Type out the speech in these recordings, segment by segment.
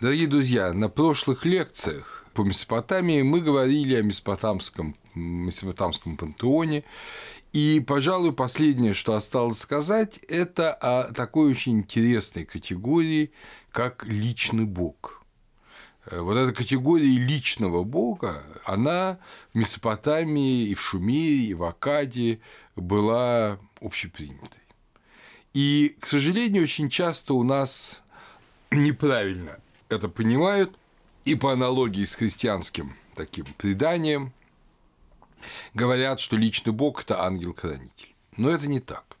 Дорогие друзья, на прошлых лекциях по Месопотамии мы говорили о месопотамском, месопотамском пантеоне, и, пожалуй, последнее, что осталось сказать, это о такой очень интересной категории, как личный бог. Э, вот эта категория личного бога, она в Месопотамии и в Шумере, и в Акаде была общепринятой. И, к сожалению, очень часто у нас неправильно это понимают, и по аналогии с христианским таким преданием говорят, что личный Бог – это ангел-хранитель. Но это не так.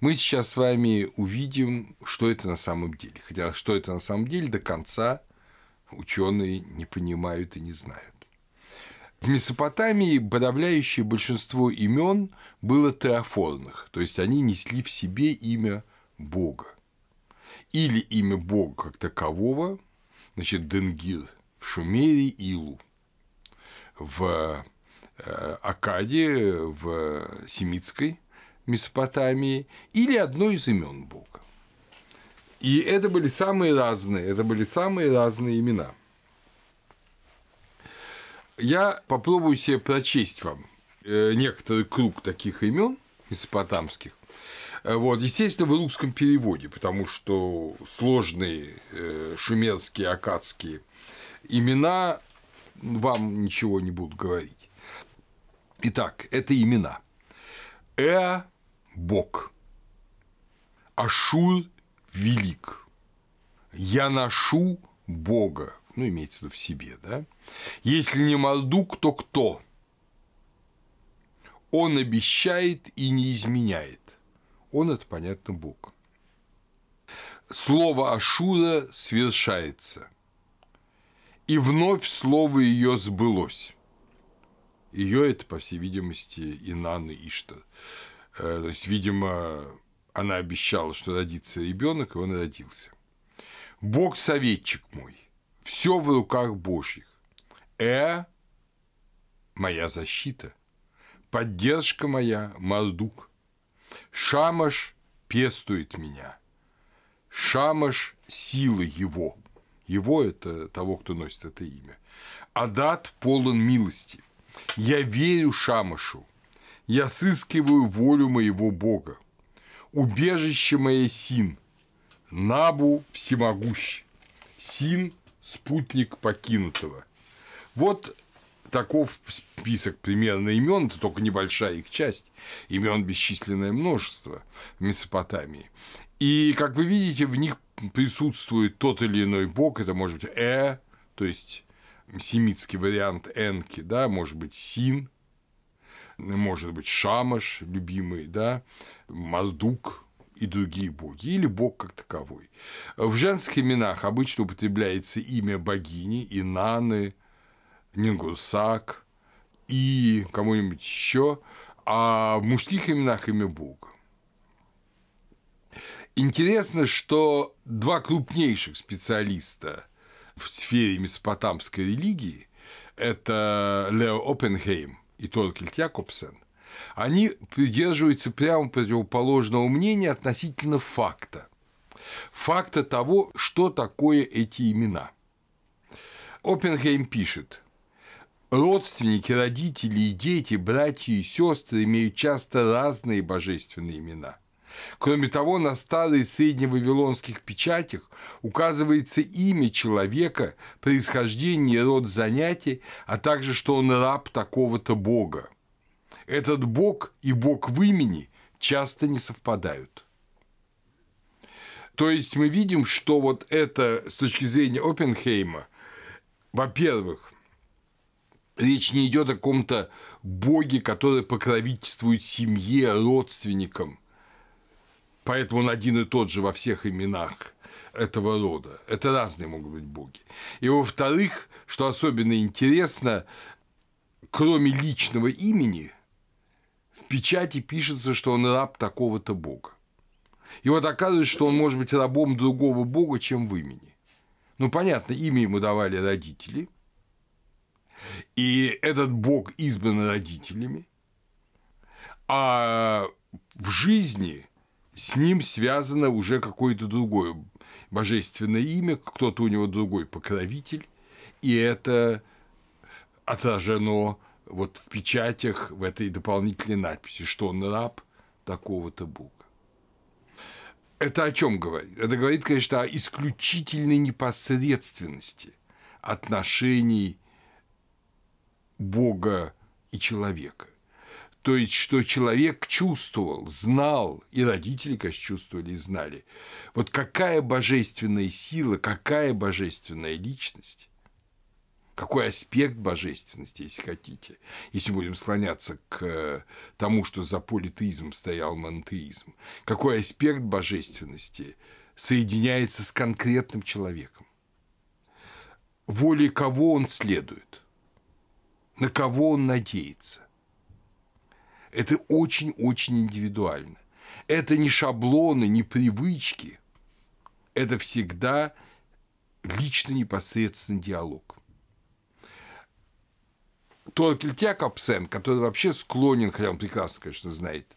Мы сейчас с вами увидим, что это на самом деле. Хотя что это на самом деле до конца ученые не понимают и не знают. В Месопотамии подавляющее большинство имен было теофорных, то есть они несли в себе имя Бога. Или имя Бога как такового, значит, Денгир в Шумере – Илу, в э, Акаде, в Семитской Месопотамии, или одно из имен Бога. И это были самые разные, это были самые разные имена. Я попробую себе прочесть вам э, некоторый круг таких имен месопотамских. Э, вот, естественно, в русском переводе, потому что сложные э, шумерские, акадские имена вам ничего не будут говорить. Итак, это имена. Э – Бог. Ашур – велик. Я ношу Бога. Ну, имеется в виду в себе, да? Если не Мардук, то кто? Он обещает и не изменяет. Он – это, понятно, Бог. Слово Ашура свершается. И вновь слово ее сбылось. Ее это, по всей видимости, Инан и Иштар. Э, то есть, видимо, она обещала, что родится ребенок, и он родился. Бог советчик мой, все в руках Божьих. Э – моя защита, поддержка моя – Мардук. Шамаш пестует меня. Шамаш – сила его. Его – это того, кто носит это имя. Адат полон милости. Я верю Шамашу. Я сыскиваю волю моего Бога. Убежище мое Син. Набу всемогущий. Син – спутник покинутого. Вот таков список примерно имен, это только небольшая их часть, имен бесчисленное множество в Месопотамии. И, как вы видите, в них присутствует тот или иной бог, это может быть Э, то есть семитский вариант Энки, да, может быть Син, может быть Шамаш, любимый, да, Мардук, и другие боги, или бог как таковой. В женских именах обычно употребляется имя богини, Инаны, Нингурсак и кому-нибудь еще, а в мужских именах имя Бога. Интересно, что два крупнейших специалиста в сфере месопотамской религии – это Лео Оппенхейм и Торкельт Якобсен, они придерживаются прямо противоположного мнения относительно факта. Факта того, что такое эти имена. Оппенхейм пишет – Родственники, родители и дети, братья и сестры имеют часто разные божественные имена. Кроме того, на старых средневавилонских печатях указывается имя человека, происхождение, род занятий, а также что он раб такого-то бога. Этот бог и бог в имени часто не совпадают. То есть мы видим, что вот это с точки зрения Оппенхейма, во-первых, Речь не идет о каком-то боге, который покровительствует семье, родственникам. Поэтому он один и тот же во всех именах этого рода. Это разные могут быть боги. И во-вторых, что особенно интересно, кроме личного имени, в печати пишется, что он раб такого-то бога. И вот оказывается, что он может быть рабом другого бога, чем в имени. Ну, понятно, имя ему давали родители – и этот Бог избран родителями, а в жизни с ним связано уже какое-то другое божественное имя, кто-то у него другой покровитель, и это отражено вот в печатях, в этой дополнительной надписи, что он раб такого-то Бога. Это о чем говорит? Это говорит, конечно, о исключительной непосредственности отношений Бога и человека. То есть, что человек чувствовал, знал, и родители, конечно, чувствовали и знали. Вот какая божественная сила, какая божественная личность, какой аспект божественности, если хотите, если будем склоняться к тому, что за политеизмом стоял монотеизм, какой аспект божественности соединяется с конкретным человеком, волей кого он следует, на кого он надеется, это очень-очень индивидуально. Это не шаблоны, не привычки. Это всегда лично непосредственный диалог. Торкель Якобсен, который вообще склонен, хотя он прекрасно, конечно, знает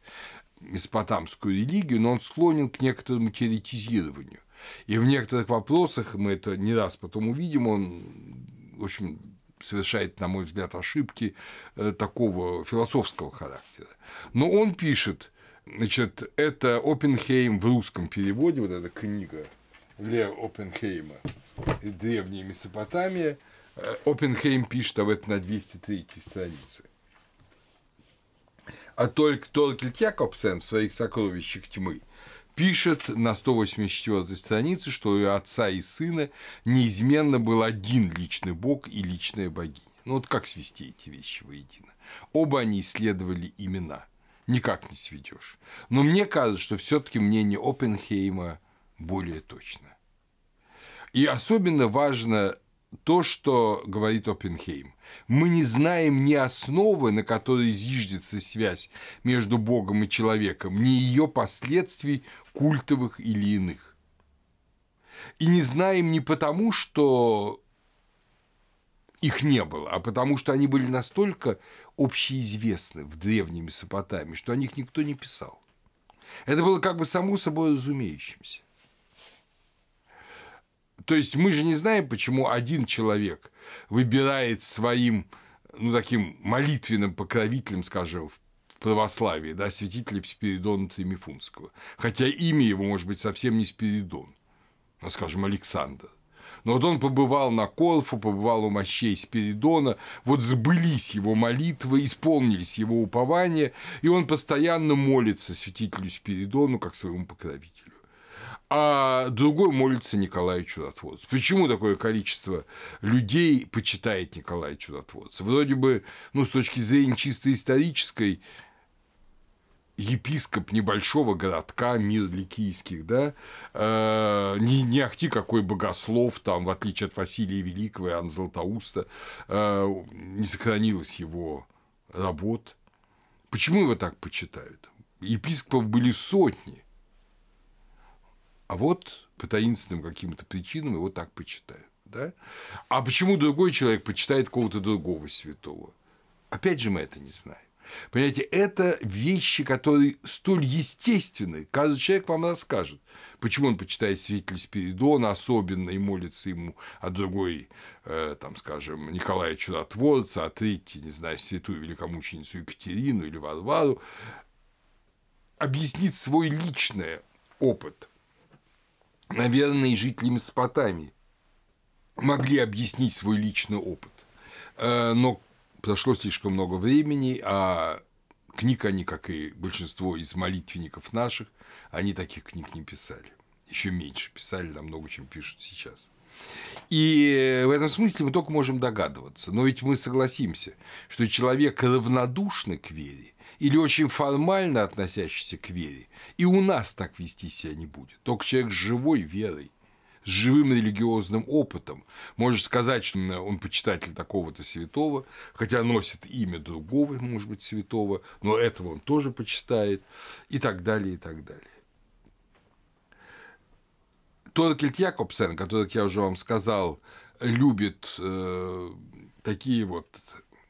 месопотамскую религию, но он склонен к некоторому теоретизированию. И в некоторых вопросах, мы это не раз потом увидим, он, в общем, совершает, на мой взгляд, ошибки э, такого философского характера. Но он пишет, значит, это Оппенхейм в русском переводе, вот эта книга Ле Оппенхейма «Древняя Месопотамия», э, Оппенхейм пишет об этом на 203 странице. А только Торкель Якобсен в своих сокровищах тьмы пишет на 184 странице, что у отца и сына неизменно был один личный бог и личная богиня. Ну вот как свести эти вещи воедино? Оба они исследовали имена. Никак не сведешь. Но мне кажется, что все-таки мнение Оппенхейма более точно. И особенно важно то, что говорит Оппенхейм. Мы не знаем ни основы, на которой зиждется связь между Богом и человеком, ни ее последствий культовых или иных. И не знаем не потому, что их не было, а потому что они были настолько общеизвестны в древней Месопотамии, что о них никто не писал. Это было как бы само собой разумеющимся. То есть мы же не знаем, почему один человек выбирает своим ну, таким молитвенным покровителем, скажем, в православии, да, святителя Спиридона Тримифунского. Хотя имя его может быть совсем не Спиридон, а, скажем, Александр. Но вот он побывал на Корфу, побывал у мощей Спиридона, вот сбылись его молитвы, исполнились его упования, и он постоянно молится святителю Спиридону как своему покровителю а другой молится Николаю Чудотворцу. Почему такое количество людей почитает Николая Чудотворца? Вроде бы, ну, с точки зрения чисто исторической, епископ небольшого городка, мир Ликийских, да, э, не, не ахти какой богослов, там, в отличие от Василия Великого и Анна Златоуста, э, не сохранилось его работ. Почему его так почитают? Епископов были сотни – а вот по таинственным каким-то причинам его так почитают. Да? А почему другой человек почитает кого-то другого святого? Опять же, мы это не знаем. Понимаете, это вещи, которые столь естественны. Каждый человек вам расскажет, почему он почитает святитель Спиридона особенно и молится ему, а другой, э, там, скажем, Николая Чудотворца, а третий, не знаю, святую великомученицу Екатерину или Варвару, объяснить свой личный опыт наверное, и жители Месопотамии могли объяснить свой личный опыт. Э, но прошло слишком много времени, а книг они, как и большинство из молитвенников наших, они таких книг не писали. Еще меньше писали намного, чем пишут сейчас. И в этом смысле мы только можем догадываться. Но ведь мы согласимся, что человек равнодушный к вере или очень формально относящийся к вере, и у нас так вести себя не будет. Только человек с живой верой, с живым религиозным опытом может сказать, что он почитатель такого-то святого, хотя носит имя другого, может быть, святого, но этого он тоже почитает, и так далее, и так далее. Торкельт Якобсен, который, как я уже вам сказал, любит э, такие вот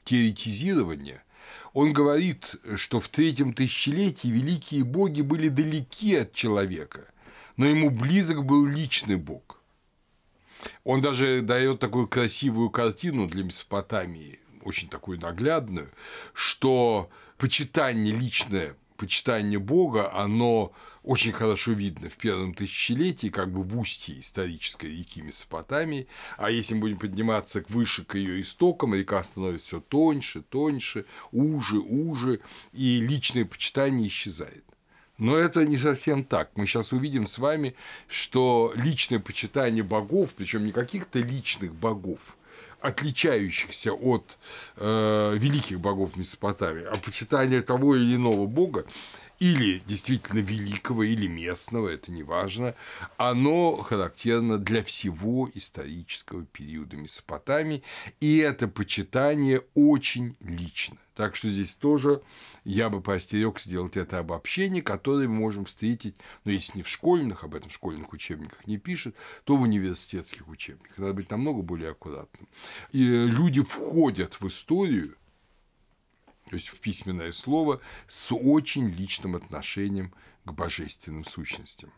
теоретизирования – он говорит, что в третьем тысячелетии великие боги были далеки от человека, но ему близок был личный Бог. Он даже дает такую красивую картину для Месопотамии, очень такую наглядную, что почитание личное почитание Бога, оно очень хорошо видно в первом тысячелетии, как бы в устье исторической реки Месопотамии, а если мы будем подниматься выше к ее истокам, река становится все тоньше, тоньше, уже, уже, и личное почитание исчезает. Но это не совсем так. Мы сейчас увидим с вами, что личное почитание богов, причем не каких-то личных богов, отличающихся от э, великих богов Месопотамии, а почитание того или иного бога, или действительно великого, или местного, это не важно, оно характерно для всего исторического периода Месопотамии, и это почитание очень лично. Так что здесь тоже я бы поостерег сделать это обобщение, которое мы можем встретить, но если не в школьных, об этом в школьных учебниках не пишут, то в университетских учебниках. Надо быть намного более аккуратным. И люди входят в историю, то есть в письменное слово, с очень личным отношением к божественным сущностям.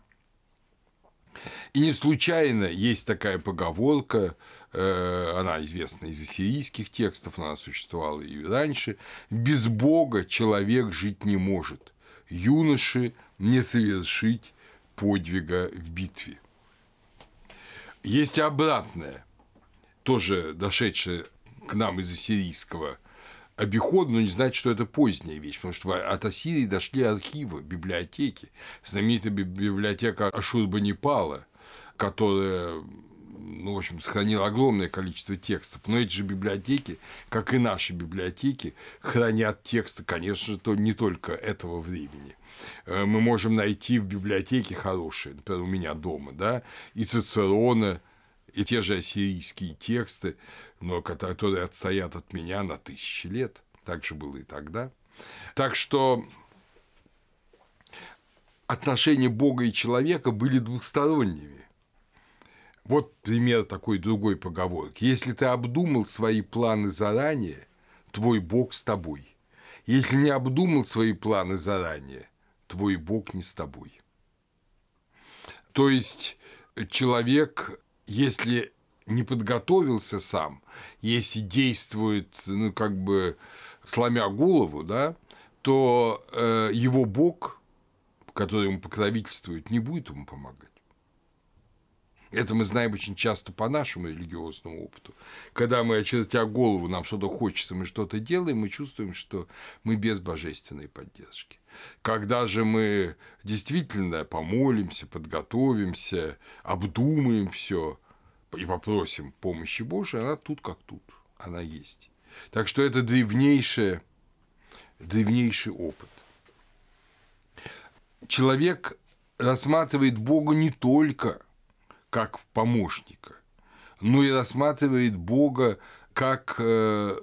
И не случайно есть такая поговорка, э, она известна из ассирийских текстов, она существовала и раньше, «Без Бога человек жить не может, юноши не совершить подвига в битве». Есть и обратное, тоже дошедшее к нам из ассирийского обиход, но не значит, что это поздняя вещь, потому что от Ассирии дошли архивы, библиотеки. Знаменитая библиотека Ашурбанипала, которая ну, в общем, сохранила огромное количество текстов. Но эти же библиотеки, как и наши библиотеки, хранят тексты, конечно же, то не только этого времени. Э, мы можем найти в библиотеке хорошие, например, у меня дома, да, и Цицерона, и те же ассирийские тексты, но которые отстоят от меня на тысячи лет. Так же было и тогда. Так что отношения Бога и человека были двухсторонними. Вот пример такой другой поговорки. Если ты обдумал свои планы заранее, твой Бог с тобой. Если не обдумал свои планы заранее, твой Бог не с тобой. То есть человек, если не подготовился сам, если действует, ну, как бы сломя голову, да, то э, его Бог, который ему покровительствует, не будет ему помогать. Это мы знаем очень часто по нашему религиозному опыту. Когда мы, очертя голову, нам что-то хочется, мы что-то делаем, мы чувствуем, что мы без божественной поддержки. Когда же мы действительно помолимся, подготовимся, обдумаем все, и попросим помощи Божией, она тут как тут, она есть. Так что это древнейшее, древнейший опыт. Человек рассматривает Бога не только как помощника, но и рассматривает Бога как э,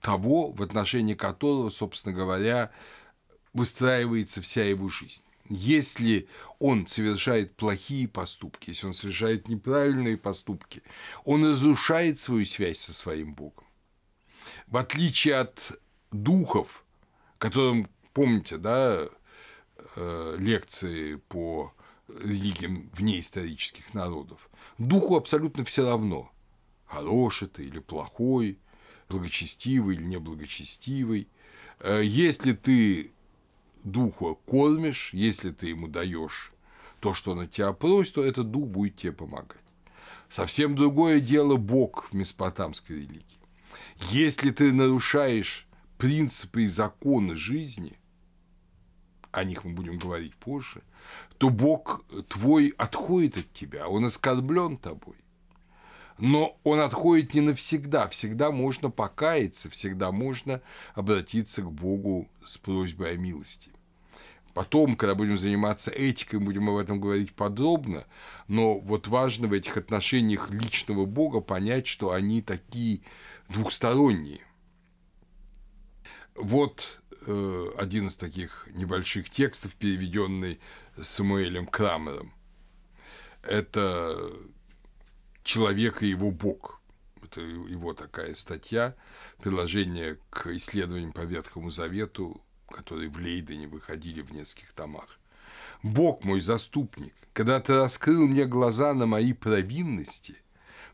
того, в отношении которого, собственно говоря, выстраивается вся его жизнь если он совершает плохие поступки, если он совершает неправильные поступки, он разрушает свою связь со своим Богом. В отличие от духов, которым, помните, да, э, лекции по религиям внеисторических народов, духу абсолютно все равно, хороший ты или плохой, благочестивый или неблагочестивый. Э, если ты духа кормишь, если ты ему даешь то, что он от тебя просит, то этот дух будет тебе помогать. Совсем другое дело Бог в месопотамской религии. Если ты нарушаешь принципы и законы жизни, о них мы будем говорить позже, то Бог твой отходит от тебя, он оскорблен тобой но он отходит не навсегда. Всегда можно покаяться, всегда можно обратиться к Богу с просьбой о милости. Потом, когда будем заниматься этикой, будем об этом говорить подробно, но вот важно в этих отношениях личного Бога понять, что они такие двухсторонние. Вот э, один из таких небольших текстов, переведенный Самуэлем Крамером. Это человек и его Бог. Это его такая статья, приложение к исследованиям по Ветхому Завету, которые в Лейдене выходили в нескольких томах. Бог мой заступник, когда ты раскрыл мне глаза на мои провинности,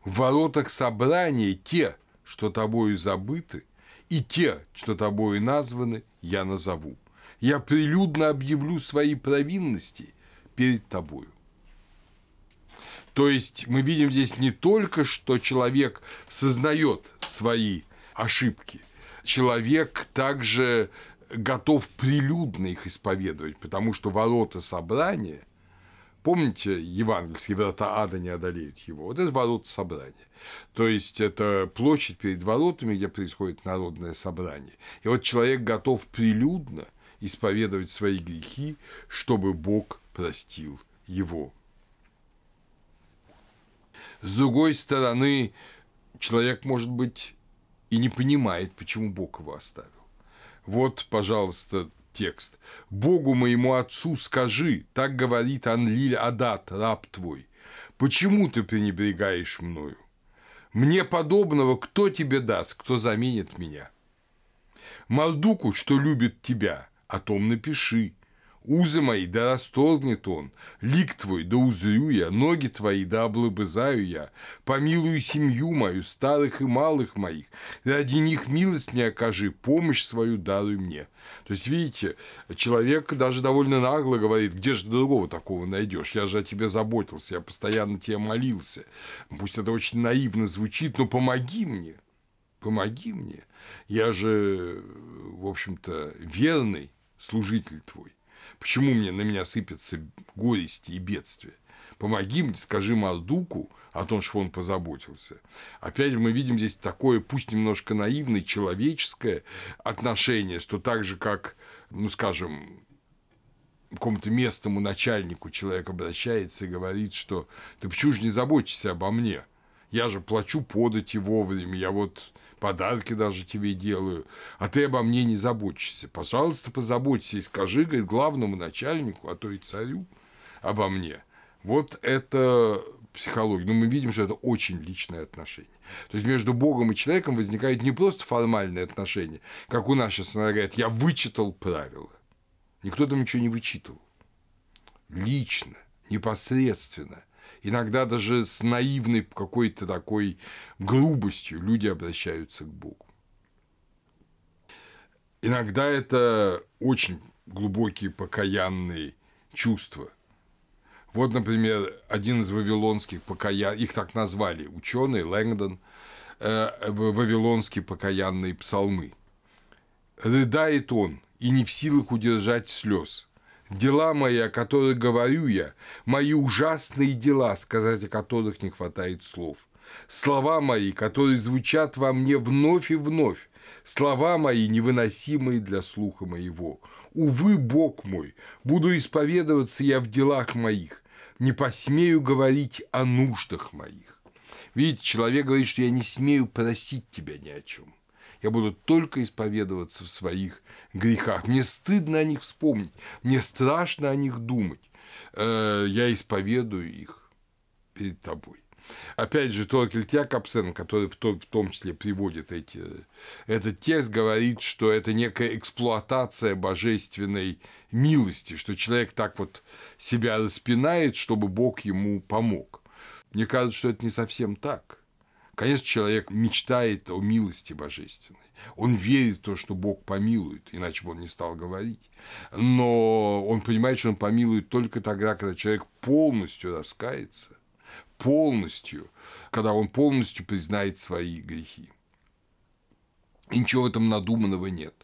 в воротах собрания те, что тобою забыты, и те, что тобою названы, я назову. Я прилюдно объявлю свои провинности перед тобою. То есть мы видим здесь не только, что человек сознает свои ошибки, человек также готов прилюдно их исповедовать, потому что ворота собрания, помните, евангельские ворота ада не одолеют его, вот это ворота собрания. То есть это площадь перед воротами, где происходит народное собрание. И вот человек готов прилюдно исповедовать свои грехи, чтобы Бог простил его. С другой стороны, человек, может быть, и не понимает, почему Бог его оставил. Вот, пожалуйста, текст. «Богу моему отцу скажи, так говорит Анлиль Адат, раб твой, почему ты пренебрегаешь мною? Мне подобного кто тебе даст, кто заменит меня? Мардуку, что любит тебя, о том напиши, Узы мои да расторгнет он, лик твой да узрю я, ноги твои да облобызаю я, помилую семью мою, старых и малых моих, ради них милость мне окажи, помощь свою даруй мне. То есть, видите, человек даже довольно нагло говорит, где же другого такого найдешь, я же о тебе заботился, я постоянно тебе молился. Пусть это очень наивно звучит, но помоги мне, помоги мне. Я же, в общем-то, верный служитель твой. Почему мне на меня сыпятся горести и бедствия? Помоги мне, скажи Мардуку о том, что он позаботился. Опять мы видим здесь такое, пусть немножко наивное, человеческое отношение, что так же, как, ну, скажем, какому-то местному начальнику человек обращается и говорит, что ты почему же не заботишься обо мне? Я же плачу подати вовремя, я вот подарки даже тебе делаю, а ты обо мне не заботишься. Пожалуйста, позаботься и скажи, говорит, главному начальнику, а то и царю обо мне. Вот это психология. Но мы видим, что это очень личное отношение. То есть между Богом и человеком возникает не просто формальное отношение, как у нас сейчас иногда говорят, я вычитал правила. Никто там ничего не вычитывал. Лично, непосредственно – иногда даже с наивной какой-то такой грубостью люди обращаются к Богу. Иногда это очень глубокие покаянные чувства. Вот, например, один из вавилонских покаян, их так назвали ученые Лэнгдон, э, вавилонские покаянные псалмы. Рыдает он и не в силах удержать слез – Дела мои, о которых говорю я, мои ужасные дела, сказать о которых не хватает слов. Слова мои, которые звучат во мне вновь и вновь, слова мои, невыносимые для слуха моего. Увы, Бог мой, буду исповедоваться я в делах моих, не посмею говорить о нуждах моих. Видите, человек говорит, что я не смею просить тебя ни о чем. Я буду только исповедоваться в своих грехах. Мне стыдно о них вспомнить, мне страшно о них думать. Э, я исповедую их перед тобой. Опять же, Торкель Якобсен, который в том числе приводит эти, этот текст, говорит, что это некая эксплуатация божественной милости, что человек так вот себя распинает, чтобы Бог ему помог. Мне кажется, что это не совсем так. Конечно, человек мечтает о милости божественной. Он верит в то, что Бог помилует, иначе бы он не стал говорить. Но он понимает, что он помилует только тогда, когда человек полностью раскается, полностью, когда он полностью признает свои грехи. И ничего в этом надуманного нет.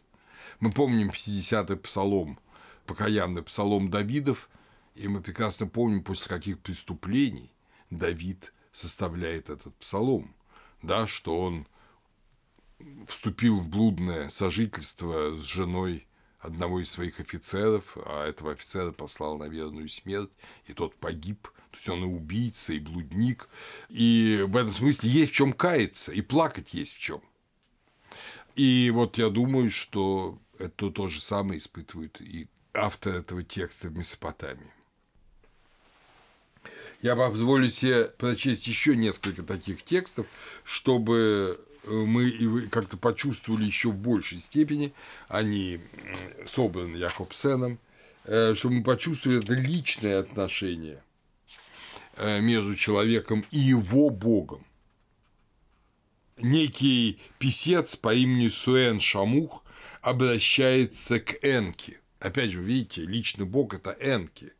Мы помним 50-й псалом, покаянный псалом Давидов, и мы прекрасно помним, после каких преступлений Давид составляет этот псалом, да, что он вступил в блудное сожительство с женой одного из своих офицеров, а этого офицера послал на верную смерть, и тот погиб. То есть он и убийца, и блудник. И в этом смысле есть в чем каяться, и плакать есть в чем. И вот я думаю, что это то же самое испытывает и автор этого текста в Месопотамии. Я позволю себе прочесть еще несколько таких текстов, чтобы мы как-то почувствовали еще в большей степени, они собраны Якобсеном, э, чтобы мы почувствовали это личное отношение э, между человеком и его Богом. Некий писец по имени Суэн Шамух обращается к Энке. Опять же, видите, личный Бог – это Энки.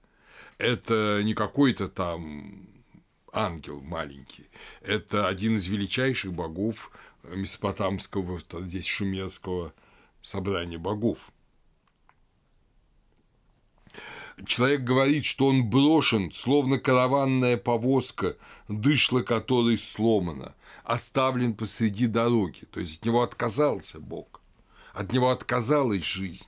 Это не какой-то там ангел маленький. Это один из величайших богов месопотамского, здесь шумерского собрания богов. Человек говорит, что он брошен, словно караванная повозка, дышло которой сломано, оставлен посреди дороги, то есть от него отказался Бог, от него отказалась жизнь.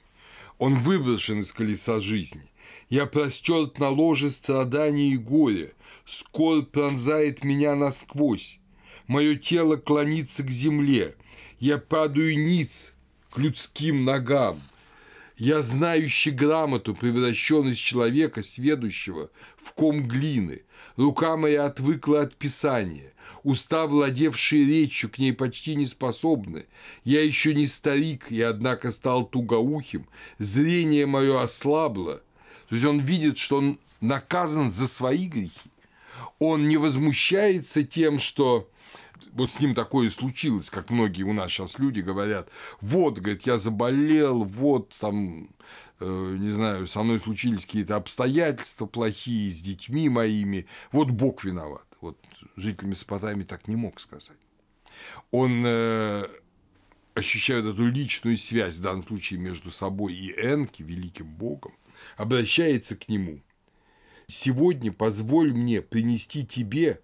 Он выброшен из колеса жизни. Я простерт на ложе страданий и горя, скорбь пронзает меня насквозь. Мое тело клонится к земле, я падаю ниц к людским ногам. Я, знающий грамоту, превращен из человека, сведущего, в ком глины. Рука моя отвыкла от писания. Уста, владевшие речью, к ней почти не способны. Я еще не старик, и однако стал тугоухим. Зрение мое ослабло. То есть он видит, что он наказан за свои грехи. Он не возмущается тем, что вот с ним такое случилось, как многие у нас сейчас люди говорят, вот, говорит, я заболел, вот, там, э, не знаю, со мной случились какие-то обстоятельства плохие с детьми моими, вот Бог виноват. Вот житель Месопотамии так не мог сказать. Он э, ощущает эту личную связь, в данном случае между собой и Энки, великим Богом, обращается к нему. «Сегодня позволь мне принести тебе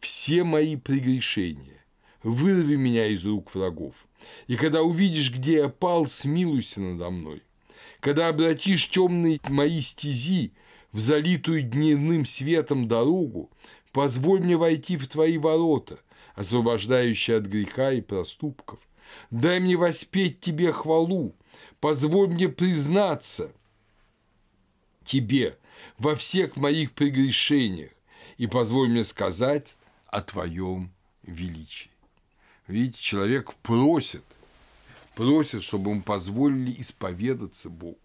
все мои прегрешения, вырви меня из рук врагов, и когда увидишь, где я пал, смилуйся надо мной. Когда обратишь темные мои стези в залитую дневным светом дорогу, позволь мне войти в твои ворота, освобождающие от греха и проступков. Дай мне воспеть тебе хвалу, позволь мне признаться тебе во всех моих прегрешениях, и позволь мне сказать о твоем величии. Видите, человек просит, просит, чтобы ему позволили исповедаться Богу.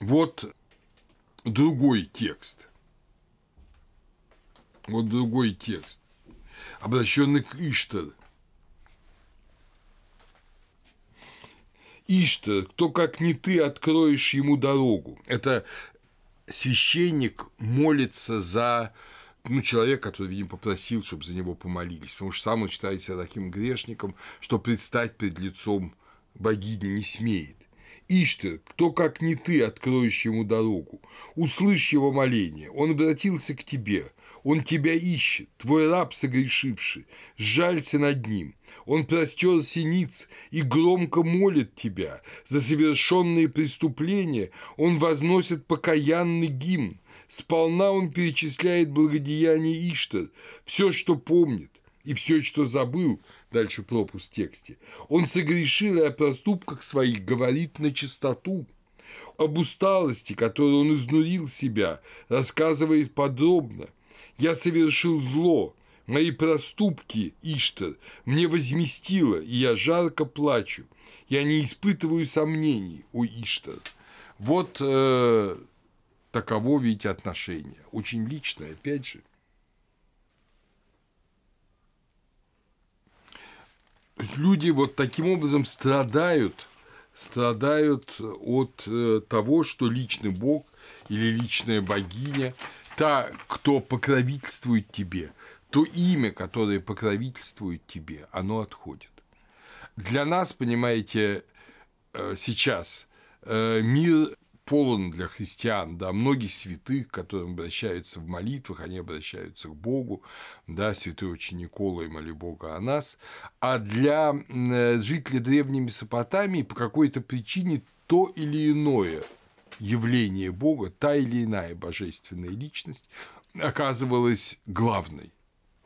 Вот другой текст. Вот другой текст, обращенный к Иштар. Иштар, кто как не ты откроешь ему дорогу. Это священник молится за ну, человек, который, видимо, попросил, чтобы за него помолились, потому что сам он считает себя таким грешником, что предстать перед лицом богини не смеет. Иштер, кто как не ты, откроешь ему дорогу, услышь его моление, он обратился к тебе, он тебя ищет, твой раб согрешивший, жалься над ним, он простер синиц и громко молит тебя. За совершенные преступления он возносит покаянный гимн. Сполна он перечисляет благодеяние Иштар, все, что помнит, и все, что забыл, дальше пропуск в тексте. Он согрешил и о проступках своих говорит на чистоту. Об усталости, которой он изнурил себя, рассказывает подробно. «Я совершил зло, Мои проступки, Иштар, мне возместило, и я жарко плачу. Я не испытываю сомнений, у Иштар. Вот э, таково ведь отношение. Очень личное, опять же. Люди вот таким образом страдают, страдают от э, того, что личный Бог или личная богиня, та, кто покровительствует тебе – то имя, которое покровительствует тебе, оно отходит. Для нас, понимаете, э, сейчас э, мир полон для христиан, да, многих святых, к которым обращаются в молитвах, они обращаются к Богу, да, святой очень Никола и моли Бога о нас, а для э, жителей древней Месопотамии по какой-то причине то или иное явление Бога, та или иная божественная личность оказывалась главной.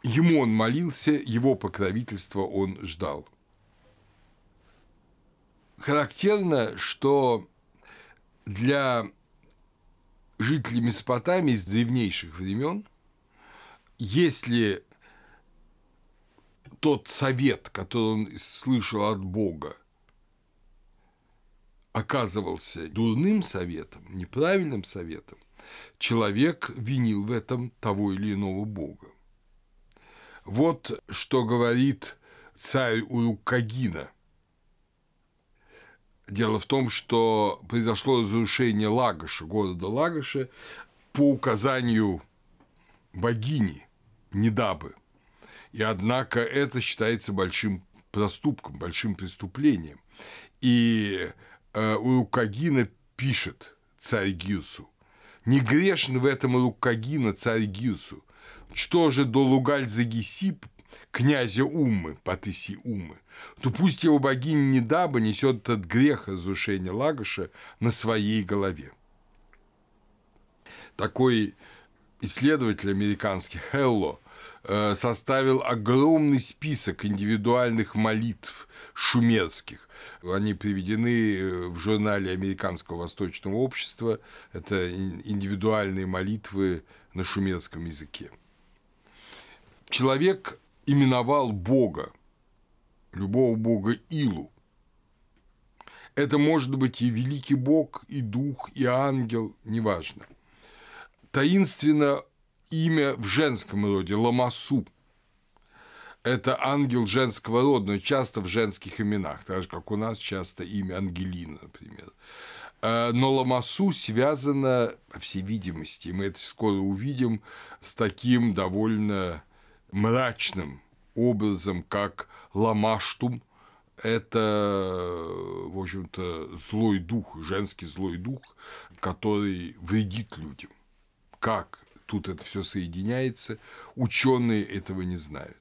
Ему он молился, его покровительство он ждал. Характерно, что для жителей Месопотамии с древнейших времен, если тот совет, который он слышал от Бога, оказывался дурным советом, неправильным советом, человек винил в этом того или иного бога. Вот что говорит царь Урукагина. Дело в том, что произошло разрушение Лагоша, города Лагоша, по указанию богини Недабы. И однако это считается большим проступком, большим преступлением. И э, Урукагина пишет царь Гирсу, «Не грешен в этом Урукагина царь Гирсу, что же до Лугаль-Загисип, князя Уммы, Патыси Уммы, то пусть его богиня Недаба несет этот грех разрушения Лагоша на своей голове. Такой исследователь американский Хелло э, составил огромный список индивидуальных молитв шумерских. Они приведены э, в журнале Американского Восточного Общества. Это индивидуальные молитвы на шумерском языке. Человек именовал Бога, любого Бога Илу. Это может быть и великий Бог, и дух, и ангел, неважно. Таинственно имя в женском роде – Ламасу. Это ангел женского рода, но часто в женских именах, так же, как у нас часто имя Ангелина, например. Э, но Ламасу связано, по всей видимости, мы это скоро увидим, с таким довольно мрачным образом, как ламаштум, это, в общем-то, злой дух, женский злой дух, который вредит людям. Как тут это все соединяется, ученые этого не знают.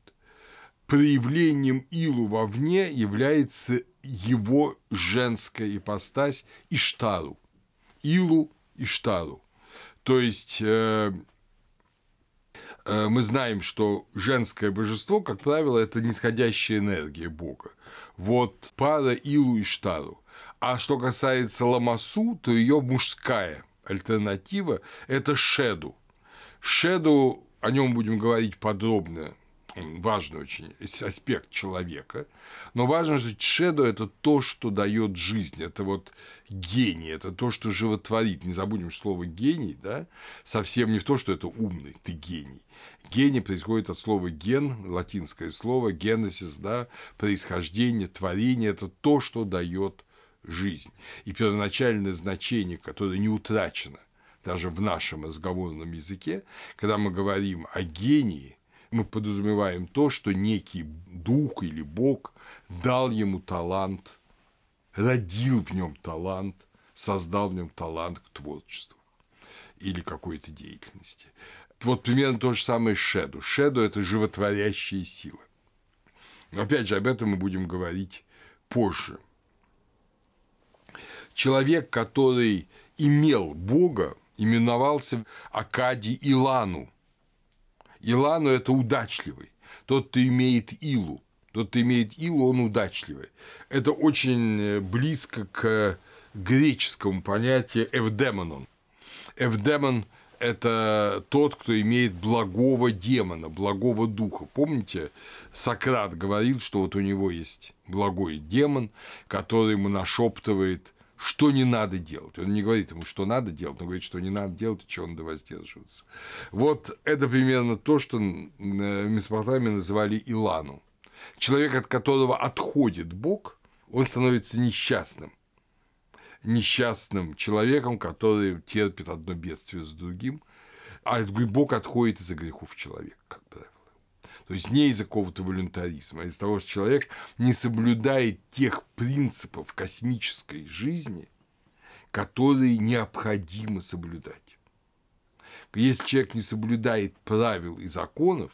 Проявлением Илу вовне является его женская ипостась Иштару. Илу Иштару. То есть э, мы знаем, что женское божество, как правило, это нисходящая энергия Бога. Вот пара Илу и Штару. А что касается Ламасу, то ее мужская альтернатива – это Шеду. Шеду, о нем будем говорить подробно важный очень аспект человека, но важно, что шедо – это то, что дает жизнь, это вот гений, это то, что животворит. Не забудем слово гений, да, совсем не в то, что это умный, ты гений. Гений происходит от слова ген, латинское слово, генезис, да, происхождение, творение – это то, что дает жизнь. И первоначальное значение, которое не утрачено даже в нашем разговорном языке, когда мы говорим о гении, мы подразумеваем то, что некий дух или бог дал ему талант, родил в нем талант, создал в нем талант к творчеству или какой-то деятельности. Вот примерно то же самое с Шеду. Шеду – это животворящая сила. Но опять же, об этом мы будем говорить позже. Человек, который имел Бога, именовался Акади Илану – Илану – это удачливый. Тот, кто имеет илу. Тот, кто имеет илу, он удачливый. Это очень э, близко к греческому понятию эвдемоном. Эвдемон – это тот, кто имеет благого демона, благого духа. Помните, Сократ говорил, что вот у него есть благой демон, который ему нашептывает что не надо делать. Он не говорит ему, что надо делать, он говорит, что не надо делать, и чего надо воздерживаться. Вот это примерно то, что в Месопотамии называли Илану. Человек, от которого отходит Бог, он становится несчастным. Несчастным человеком, который терпит одно бедствие с другим, а Бог отходит из-за грехов человека. То есть не из-за какого-то волюнтаризма, а из-за того, что человек не соблюдает тех принципов космической жизни, которые необходимо соблюдать. Если человек не соблюдает правил и законов,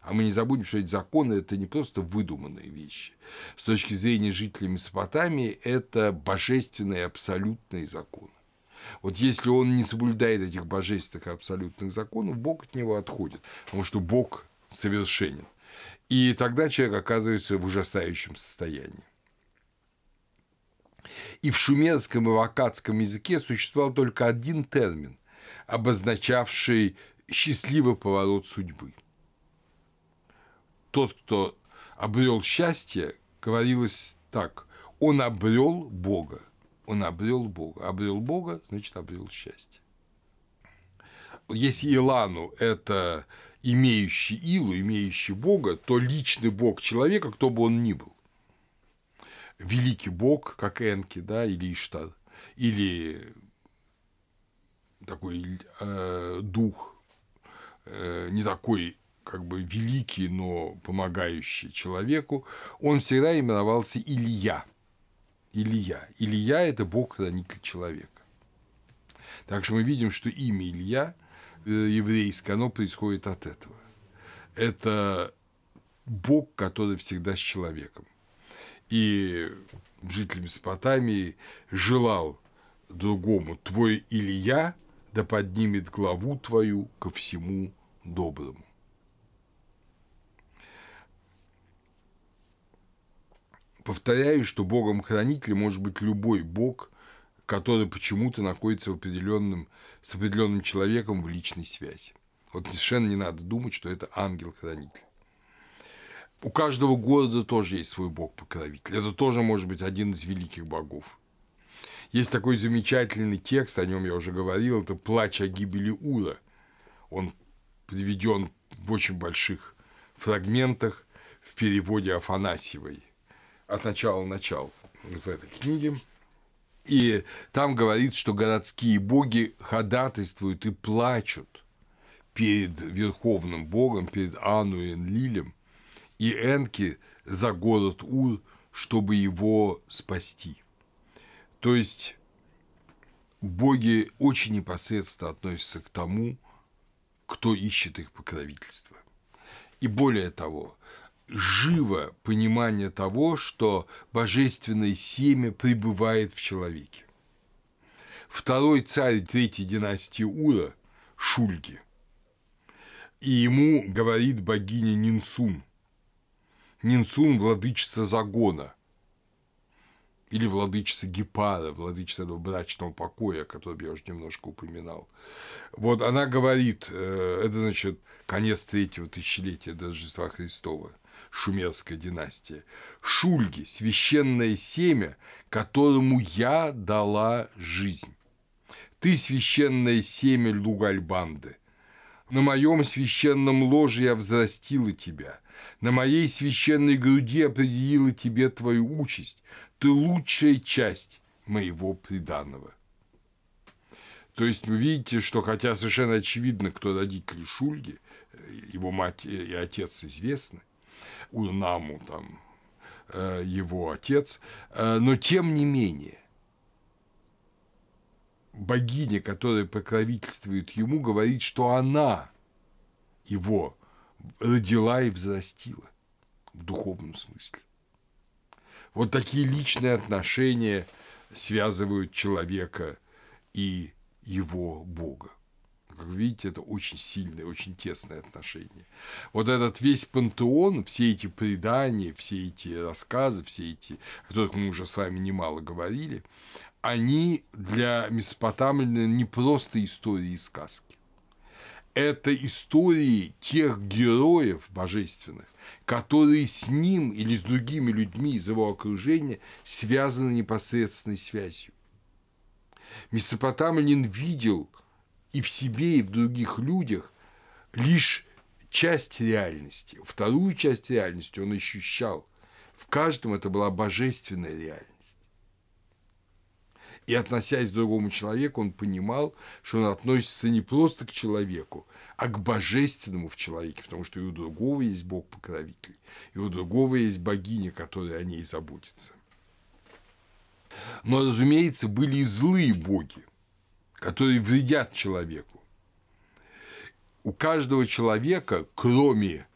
а мы не забудем, что эти законы – это не просто выдуманные вещи. С точки зрения жителей Месопотамии – это божественные абсолютные законы. Вот если он не соблюдает этих божественных и абсолютных законов, Бог от него отходит, потому что Бог совершенен. И тогда человек оказывается в ужасающем состоянии. И в шумерском и вакатском языке существовал только один термин, обозначавший счастливый поворот судьбы. Тот, кто обрел счастье, говорилось так, он обрел Бога. он обрел Бога. Обрел Бога, значит, обрел счастье. Если Илану – это имеющий Илу, имеющий Бога, то личный Бог человека, кто бы он ни был. Великий Бог, как Энки, да, или Иштар, или такой э, дух, э, не такой как бы великий, но помогающий человеку, он всегда именовался Илья. Илья. Илья – это Бог-хранитель человека. Так что мы видим, что имя Илья еврейское, оно происходит от этого. Это Бог, который всегда с человеком. И житель Месопотамии желал другому, твой Илья да поднимет главу твою ко всему доброму. Повторяю, что Богом-хранителем может быть любой Бог, который почему-то находится в определенном, с определенным человеком в личной связи. Вот совершенно не надо думать, что это ангел-хранитель. У каждого города тоже есть свой бог-покровитель. Это тоже может быть один из великих богов. Есть такой замечательный текст, о нем я уже говорил, это «Плач о гибели Ура». Он приведен в очень больших фрагментах в переводе Афанасьевой от начала начал в этой книге. И там говорит, что городские боги ходатайствуют и плачут перед Верховным Богом, перед Ану и Энлилем и Энки за город Ур, чтобы его спасти. То есть боги очень непосредственно относятся к тому, кто ищет их покровительство. И более того, живо понимание того, что божественное семя пребывает в человеке. Второй царь третьей династии Ура – Шульги. И ему говорит богиня Нинсун. Нинсун – владычица загона – или владычица Гепара, владычица этого брачного покоя, о котором я уже немножко упоминал. Вот она говорит, э, это значит конец третьего тысячелетия до Рождества Христова – шумерская династия, Шульги, священное семя, которому я дала жизнь. Ты священное семя Лугальбанды. На моем священном ложе я взрастила тебя, на моей священной груди определила тебе твою участь. Ты лучшая часть моего приданного. То есть вы видите, что хотя совершенно очевидно, кто родители Шульги, его мать и отец известны, Урнаму, там, э, его отец, э, но тем не менее, богиня, которая покровительствует ему, говорит, что она его родила и взрастила в духовном смысле. Вот такие личные отношения связывают человека и его Бога. Как видите, это очень сильное, очень тесное отношение. Вот этот весь пантеон, все эти предания, все эти рассказы, все эти, о которых мы уже с вами немало говорили, они для Месопотамляна не просто истории и сказки. Это истории тех героев божественных, которые с ним или с другими людьми из его окружения связаны непосредственной связью. Месопотамлянин видел – и в себе, и в других людях лишь часть реальности. Вторую часть реальности он ощущал. В каждом это была божественная реальность. И относясь к другому человеку, он понимал, что он относится не просто к человеку, а к божественному в человеке, потому что и у другого есть Бог-покровитель, и у другого есть богиня, которая о ней заботится. Но, разумеется, были и злые боги, которые вредят человеку. У каждого человека, кроме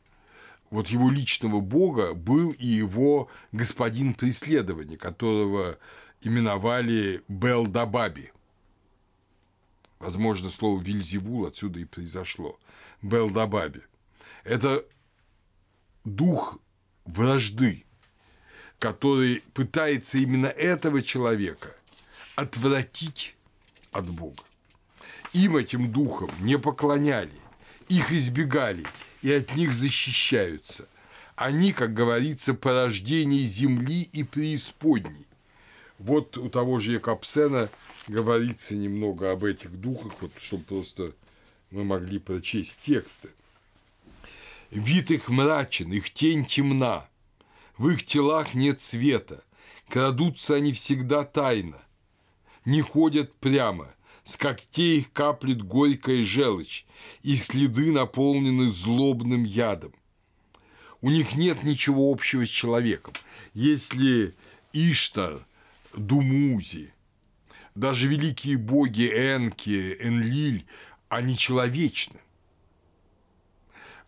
вот его личного бога, был и его господин преследования, которого именовали Белдабаби. Возможно, слово Вильзевул отсюда и произошло. Белдабаби. Это дух вражды, который пытается именно этого человека отвратить от Бога. Им этим духом не поклоняли, их избегали и от них защищаются. Они, как говорится, порождение земли и преисподней. Вот у того же Якобсена говорится немного об этих духах, вот, чтобы просто мы могли прочесть тексты. Вид их мрачен, их тень темна, в их телах нет света, крадутся они всегда тайно, не ходят прямо, с когтей их каплет горькая желчь, их следы наполнены злобным ядом. У них нет ничего общего с человеком. Если Иштар, Думузи, даже великие боги Энки, Энлиль, они человечны.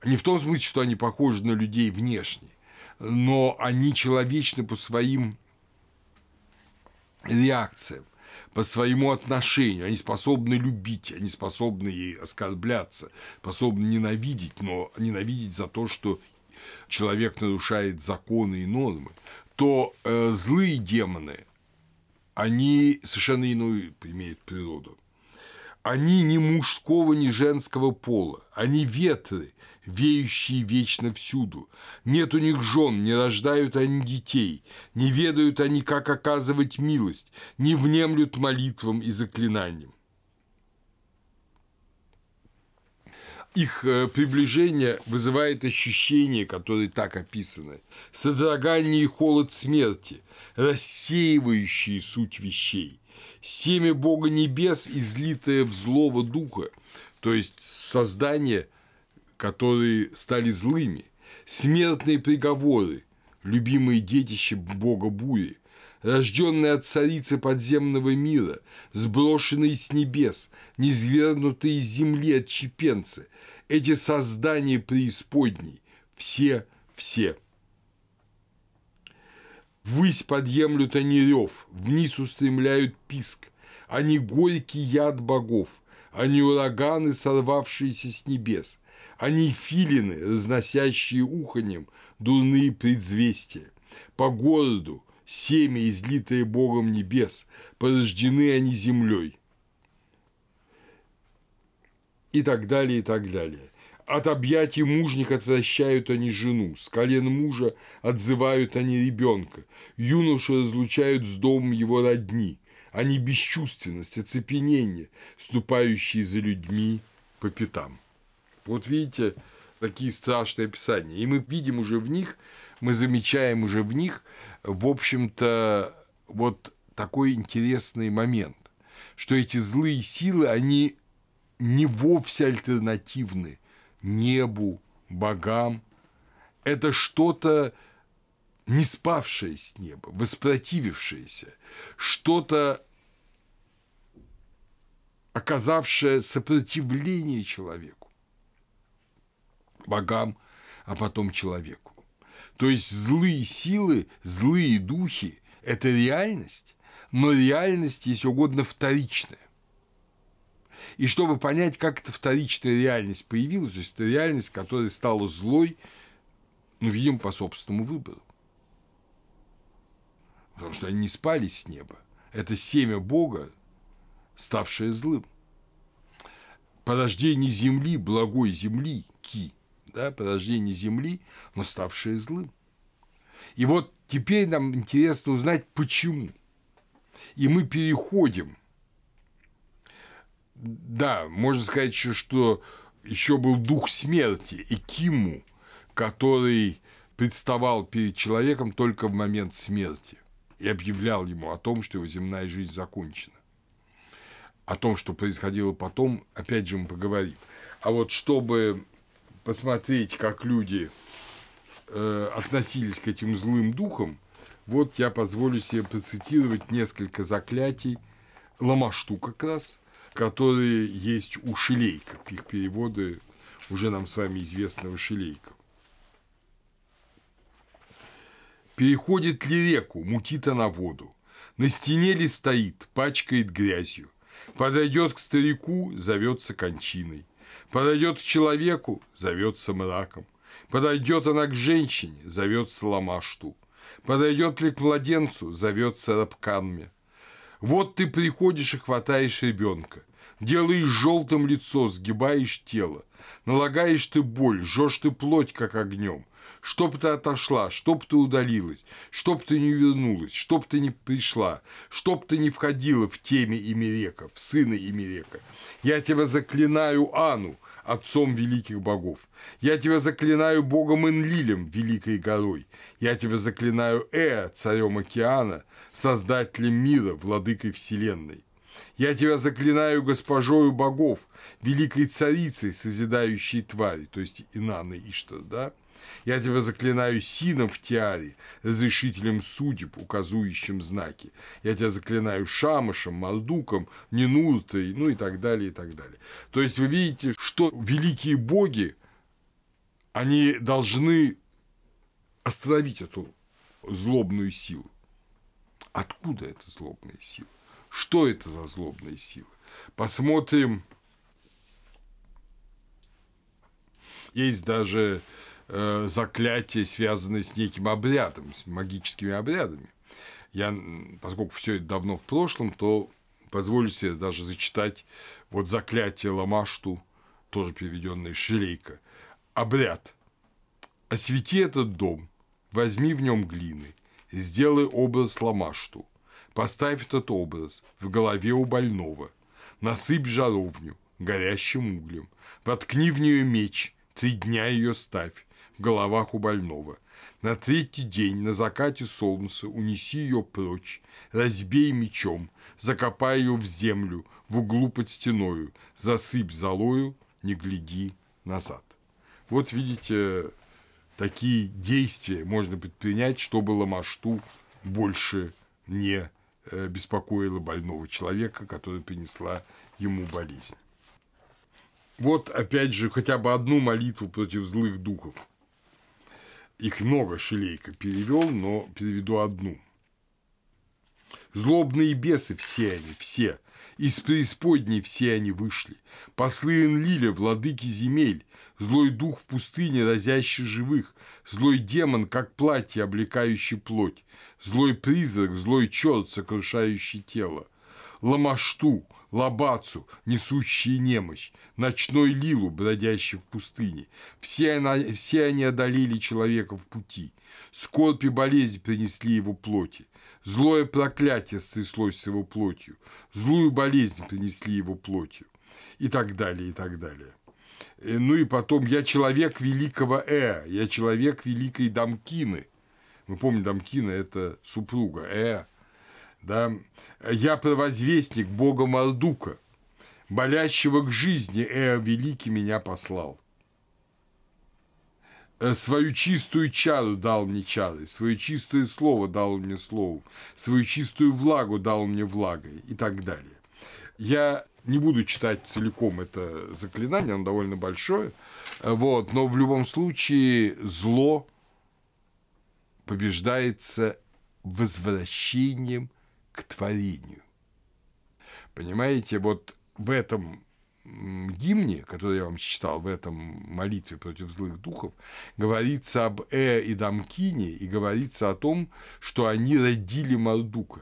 Не в том смысле, что они похожи на людей внешне, но они человечны по своим реакциям, по своему отношению. Они способны любить, они способны ей оскорбляться, способны ненавидеть, но ненавидеть за то, что человек нарушает законы и нормы, то э, злые демоны, они совершенно иную имеют природу. Они ни мужского, ни женского пола, они ветры, веющие вечно всюду. Нет у них жен, не рождают они детей, не ведают они, как оказывать милость, не внемлют молитвам и заклинаниям. их э, приближение вызывает ощущения, которые так описаны. Содрогание и холод смерти, рассеивающие суть вещей. Семя Бога Небес, излитое в злого духа, то есть создание, которые стали злыми. Смертные приговоры, любимые детище Бога Бури, рожденные от царицы подземного мира, сброшенные с небес, низвергнутые из земли отчепенцы, эти создания преисподней, все, все. Ввысь подъемлют они рев, вниз устремляют писк, они горький яд богов, они ураганы, сорвавшиеся с небес, они филины, разносящие уханьем дурные предзвестия. По городу, семя, излитое Богом небес, порождены они землей. И так далее, и так далее. От объятий мужних отвращают они жену, с колен мужа отзывают они ребенка, юношу разлучают с домом его родни, они бесчувственность, оцепенение, ступающие за людьми по пятам. Вот видите, такие страшные описания. И мы видим уже в них, мы замечаем уже в них, в общем-то, вот такой интересный момент, что эти злые силы, они не вовсе альтернативны небу, богам. Это что-то не спавшее с неба, воспротивившееся, что-то оказавшее сопротивление человеку, богам, а потом человеку. То есть злые силы, злые духи – это реальность, но реальность, если угодно, вторичная. И чтобы понять, как эта вторичная реальность появилась, то есть это реальность, которая стала злой, ну, видимо, по собственному выбору. Потому что они не спали с неба. Это семя Бога, ставшее злым. Порождение земли, благой земли, ки, да, порождение земли, но ставшее злым. И вот теперь нам интересно узнать, почему. И мы переходим. Да, можно сказать еще, что еще был дух смерти, Экиму, который представал перед человеком только в момент смерти и объявлял ему о том, что его земная жизнь закончена. О том, что происходило потом, опять же, мы поговорим. А вот чтобы посмотреть, как люди э, относились к этим злым духам, вот я позволю себе процитировать несколько заклятий Ламашту как раз, которые есть у Шилейка. Их переводы уже нам с вами известного Шилейка. Переходит ли реку, мутит она воду. На стене ли стоит, пачкает грязью. Подойдет к старику, зовется кончиной. Подойдет к человеку, зовется мраком. Подойдет она к женщине, зовется ламашту. Подойдет ли к младенцу, зовется рабканме. Вот ты приходишь и хватаешь ребенка, делаешь желтым лицо, сгибаешь тело, налагаешь ты боль, жжешь ты плоть, как огнем, чтоб ты отошла, чтоб ты удалилась, чтоб ты не вернулась, чтоб ты не пришла, чтоб ты не входила в теме Имерека, в сына Имерека. Я тебя заклинаю Ану, отцом великих богов. Я тебя заклинаю богом Энлилем, великой горой. Я тебя заклинаю Эа, царем океана, создателем мира, владыкой вселенной. Я тебя заклинаю госпожою богов, великой царицей, созидающей твари, то есть Инанна Иштар, да? Я тебя заклинаю Сином в Тиаре, разрешителем судеб, указующим знаки. Я тебя заклинаю Шамашем, Мардуком, Нинуртой, ну и так далее, и так далее. То есть вы видите, что великие боги, они должны остановить эту злобную силу. Откуда эта злобная сила? Что это за злобная сила? Посмотрим. Есть даже э, заклятие, связанное с неким обрядом, с магическими обрядами. Я, поскольку все это давно в прошлом, то позволю себе даже зачитать вот заклятие Ламашту, тоже переведенное Шрейка. Обряд. Освети этот дом, возьми в нем глины, сделай образ Ламашту, поставь этот образ в голове у больного, насыпь жаровню горящим углем, воткни в нее меч, три дня ее ставь, головах у больного. На третий день на закате солнца унеси ее прочь, разбей мечом, закопай ее в землю, в углу под стеною, засыпь золою, не гляди назад. Вот видите, такие действия можно предпринять, чтобы Ламашту больше не э, беспокоило больного человека, который принесла ему болезнь. Вот опять же хотя бы одну молитву против злых духов – их много Шелейка перевел, но переведу одну. Злобные бесы все они, все. Из преисподней все они вышли. Послы Энлиля, владыки земель, Злой дух в пустыне, разящий живых, Злой демон, как платье, облекающий плоть, Злой призрак, злой черт, сокрушающий тело. Ламашту, Лабацу, несущие немощь, ночной Лилу, бродящий в пустыне. Все, она, все они одолели человека в пути. Скорбь и болезнь принесли его плоти. Злое проклятие стряслось с его плотью. Злую болезнь принесли его плотью. И так далее, и так далее. Э, ну и потом, я человек великого Э, я человек великой Дамкины. Мы помним, Дамкина – это супруга Э, да, я провозвестник Бога Мардука, болящего к жизни, Эа Великий меня послал. Э, свою чистую чару дал мне чары, свое чистое слово дал мне словом, свою чистую влагу дал мне влагой и так далее. Я не буду читать целиком это заклинание, оно довольно большое, э, вот, но в любом случае зло побеждается возвращением к творению. Понимаете, вот в этом гимне, который я вам читал, в этом молитве против злых духов, говорится об Э и Дамкине и говорится о том, что они родили Мардука.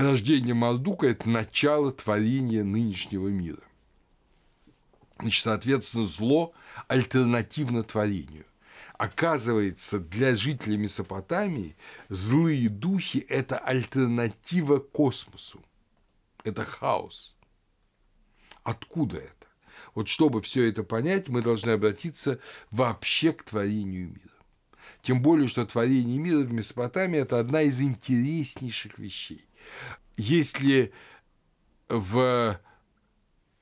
Рождение Мардука – это начало творения нынешнего мира. Значит, соответственно, зло альтернативно творению. Оказывается, для жителей Месопотамии злые духи – это альтернатива космосу. Это хаос. Откуда это? Вот чтобы все это понять, мы должны обратиться вообще к творению мира. Тем более, что творение мира в Месопотамии – это одна из интереснейших вещей. Если в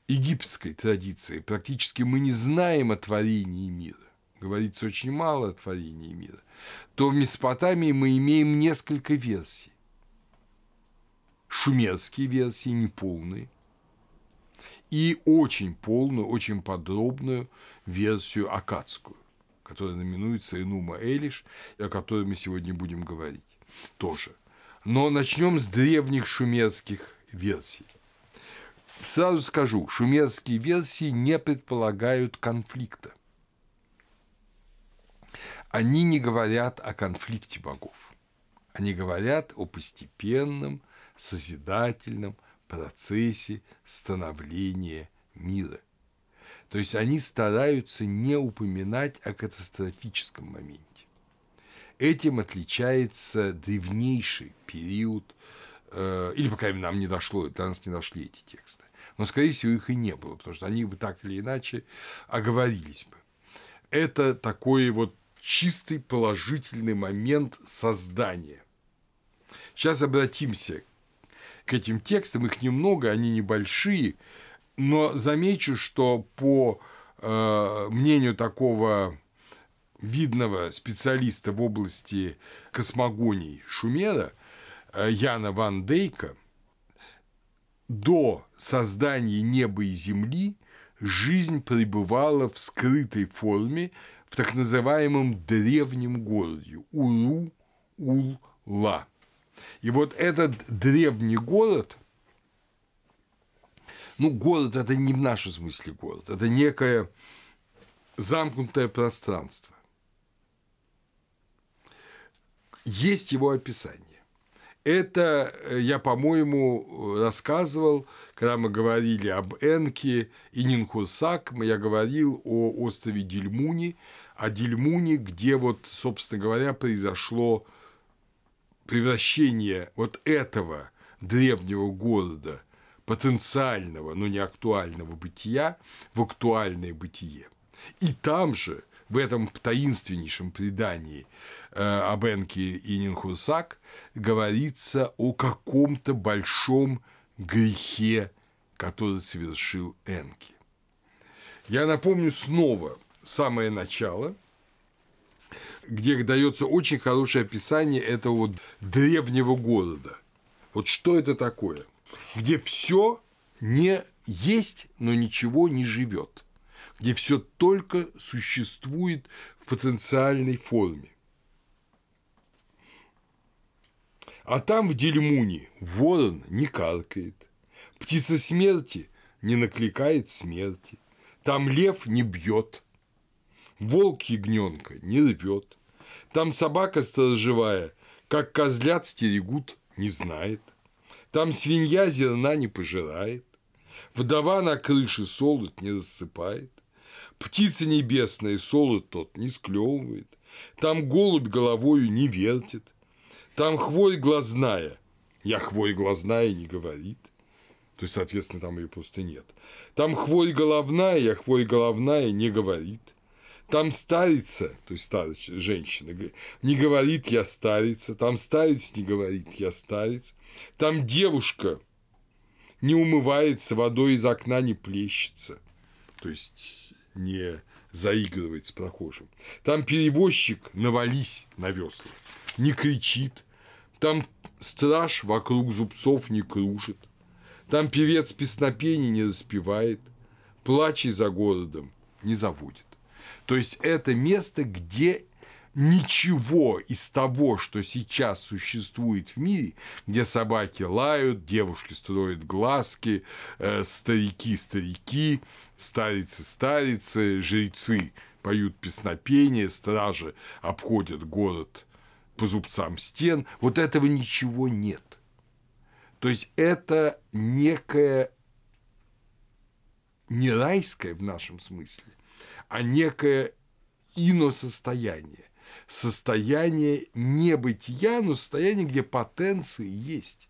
египетской традиции практически мы не знаем о творении мира, говорится очень мало о творении мира, то в Месопотамии мы имеем несколько версий. Шумерские версии неполные, и очень полную, очень подробную версию акадскую, которая знаменуется Инума Элиш, о которой мы сегодня будем говорить тоже. Но начнем с древних шумерских версий. Сразу скажу, шумерские версии не предполагают конфликта они не говорят о конфликте богов. Они говорят о постепенном, созидательном процессе становления мира. То есть они стараются не упоминать о катастрофическом моменте. Этим отличается древнейший период, э, или, по крайней нам не дошло, до нас не дошли эти тексты. Но, скорее всего, их и не было, потому что они бы так или иначе оговорились бы. Это такой вот чистый положительный момент создания. Сейчас обратимся к этим текстам, их немного, они небольшие, но замечу, что по э, мнению такого видного специалиста в области космогонии Шумера э, Яна Ван Дейка, до создания неба и земли жизнь пребывала в скрытой форме в так называемом древнем городе Уру-Ула. И вот этот древний город, ну, город – это не в нашем смысле город, это некое замкнутое пространство. Есть его описание. Это э, я, по-моему, рассказывал, когда мы говорили об Энке и Нинхурсак, я говорил о острове Дельмуни, о Дельмуни, где вот, собственно говоря, произошло превращение вот этого древнего города, потенциального, но не актуального бытия, в актуальное бытие. И там же, в этом таинственнейшем предании э, об Энке и Нинхурсак, говорится о каком-то большом грехе, который совершил Энки. Я напомню снова самое начало, где дается очень хорошее описание этого вот древнего города. Вот что это такое? Где все не есть, но ничего не живет, где все только существует в потенциальной форме. А там в Дельмуне ворон не каркает, птица смерти не накликает смерти, там лев не бьет, волк ягненка не рвет, там собака сторожевая, как козлят стерегут, не знает, там свинья зерна не пожирает, вдова на крыше солод не рассыпает, птица небесная солод тот не склевывает, там голубь головою не вертит – там хвой глазная. Я хвой глазная не говорит. То есть, соответственно, там ее просто нет. Там хвой головная, я хвой головная не говорит. Там старица, то есть старец, женщина, не говорит «я старица», там старец не говорит «я старец», там девушка не умывается, водой из окна не плещется, то есть не заигрывает с прохожим. Там перевозчик навались на весла, не кричит, там страж вокруг зубцов не кружит, там певец песнопений не распевает, плачей за городом не заводит. То есть это место, где ничего из того, что сейчас существует в мире, где собаки лают, девушки строят глазки, э, старики старики, старицы старицы, жрецы поют песнопения, стражи обходят город по зубцам стен, вот этого ничего нет. То есть это некое не райское в нашем смысле, а некое иносостояние. Состояние небытия, но состояние, где потенции есть.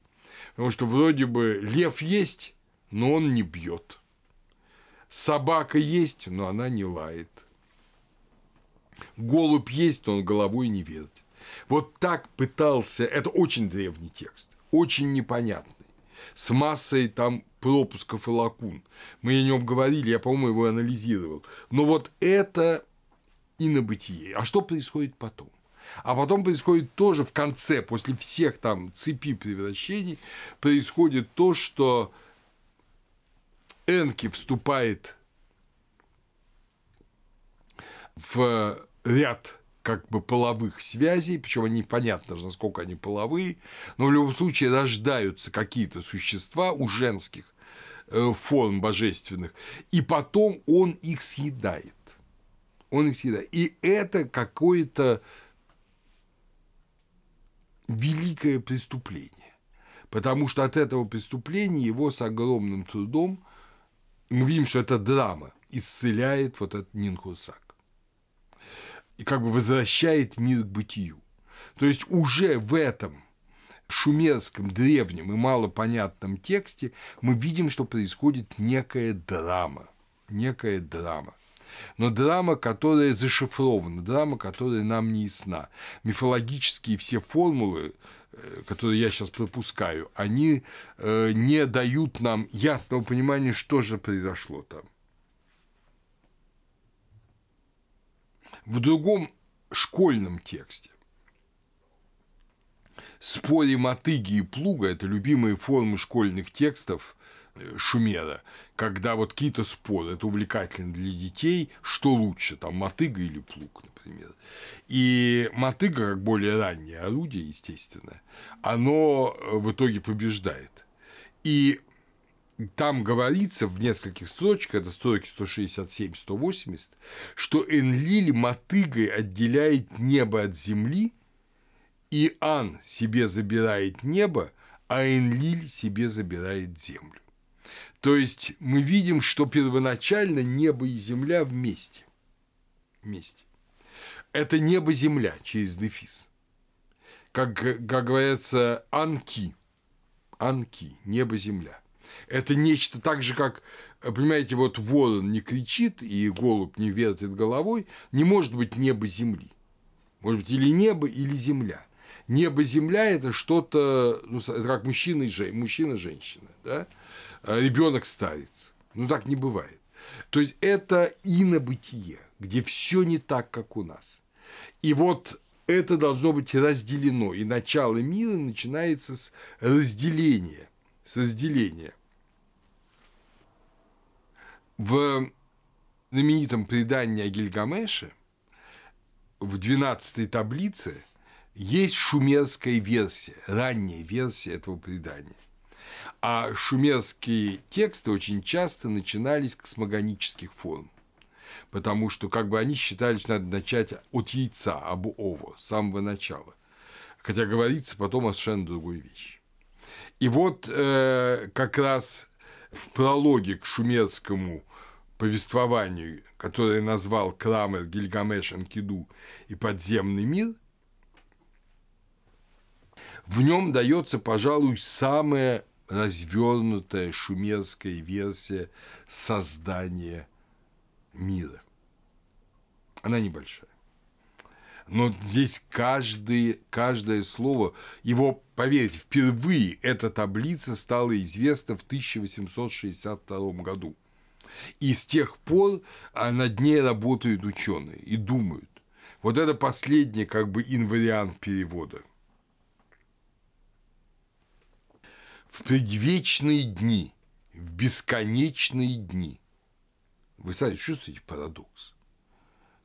Потому что вроде бы лев есть, но он не бьет. Собака есть, но она не лает. Голубь есть, но он головой не вертит. Вот так пытался, это очень древний текст, очень непонятный, с массой там пропусков и лакун. Мы о нем говорили, я, по-моему, его анализировал. Но вот это и на бытие. А что происходит потом? А потом происходит тоже в конце, после всех там цепи превращений, происходит то, что Энки вступает в ряд как бы половых связей, причем непонятно, насколько они половые, но в любом случае рождаются какие-то существа у женских э, форм божественных, и потом он их съедает. Он их съедает. И это какое-то великое преступление, потому что от этого преступления его с огромным трудом, мы видим, что это драма, исцеляет вот этот Нинхусак и как бы возвращает мир к бытию. То есть уже в этом шумерском, древнем и малопонятном тексте мы видим, что происходит некая драма. Некая драма. Но драма, которая зашифрована, драма, которая нам не ясна. Мифологические все формулы, э, которые я сейчас пропускаю, они э, не дают нам ясного понимания, что же произошло там. В другом школьном тексте споре мотыги и плуга – это любимые формы школьных текстов э, Шумера, когда вот какие-то споры, это увлекательно для детей, что лучше, там, мотыга или плуг, например. И мотыга, как более раннее орудие, естественно, оно э, в итоге побеждает. И там говорится в нескольких строчках, это строки 167-180, что Энлиль мотыгой отделяет небо от земли – и Ан себе забирает небо, а Энлиль себе забирает землю. То есть мы видим, что первоначально небо и земля вместе. Вместе. Это небо-земля через дефис. Как, как говорится, анки. Анки, небо-земля. Это нечто так же, как, понимаете, вот ворон не кричит и голубь не вертит головой, не может быть небо-земли. Может быть, или небо, или земля небо-земля – это что-то, ну, это как мужчина и женщина, мужчина-женщина, да? А ребенок-старец. Ну, так не бывает. То есть, это инобытие, где все не так, как у нас. И вот это должно быть разделено. И начало мира начинается с разделения. С разделения. В знаменитом предании о Гильгамеше в 12 таблице есть шумерская версия, ранняя версия этого предания. А шумерские тексты очень часто начинались с космогонических форм, потому что как бы они считали, что надо начать от яйца, абу ово, с самого начала. Хотя говорится потом о совершенно другой вещи. И вот э, как раз в прологе к шумерскому повествованию, которое назвал Крамер Гильгамеш Анкиду и подземный мир – в нем дается, пожалуй, самая развернутая шумерская версия создания мира. Она небольшая. Но здесь каждый, каждое слово, его, поверьте, впервые эта таблица стала известна в 1862 году. И с тех пор над ней работают ученые и думают. Вот это последний как бы инвариант перевода. в предвечные дни, в бесконечные дни. Вы сами чувствуете парадокс?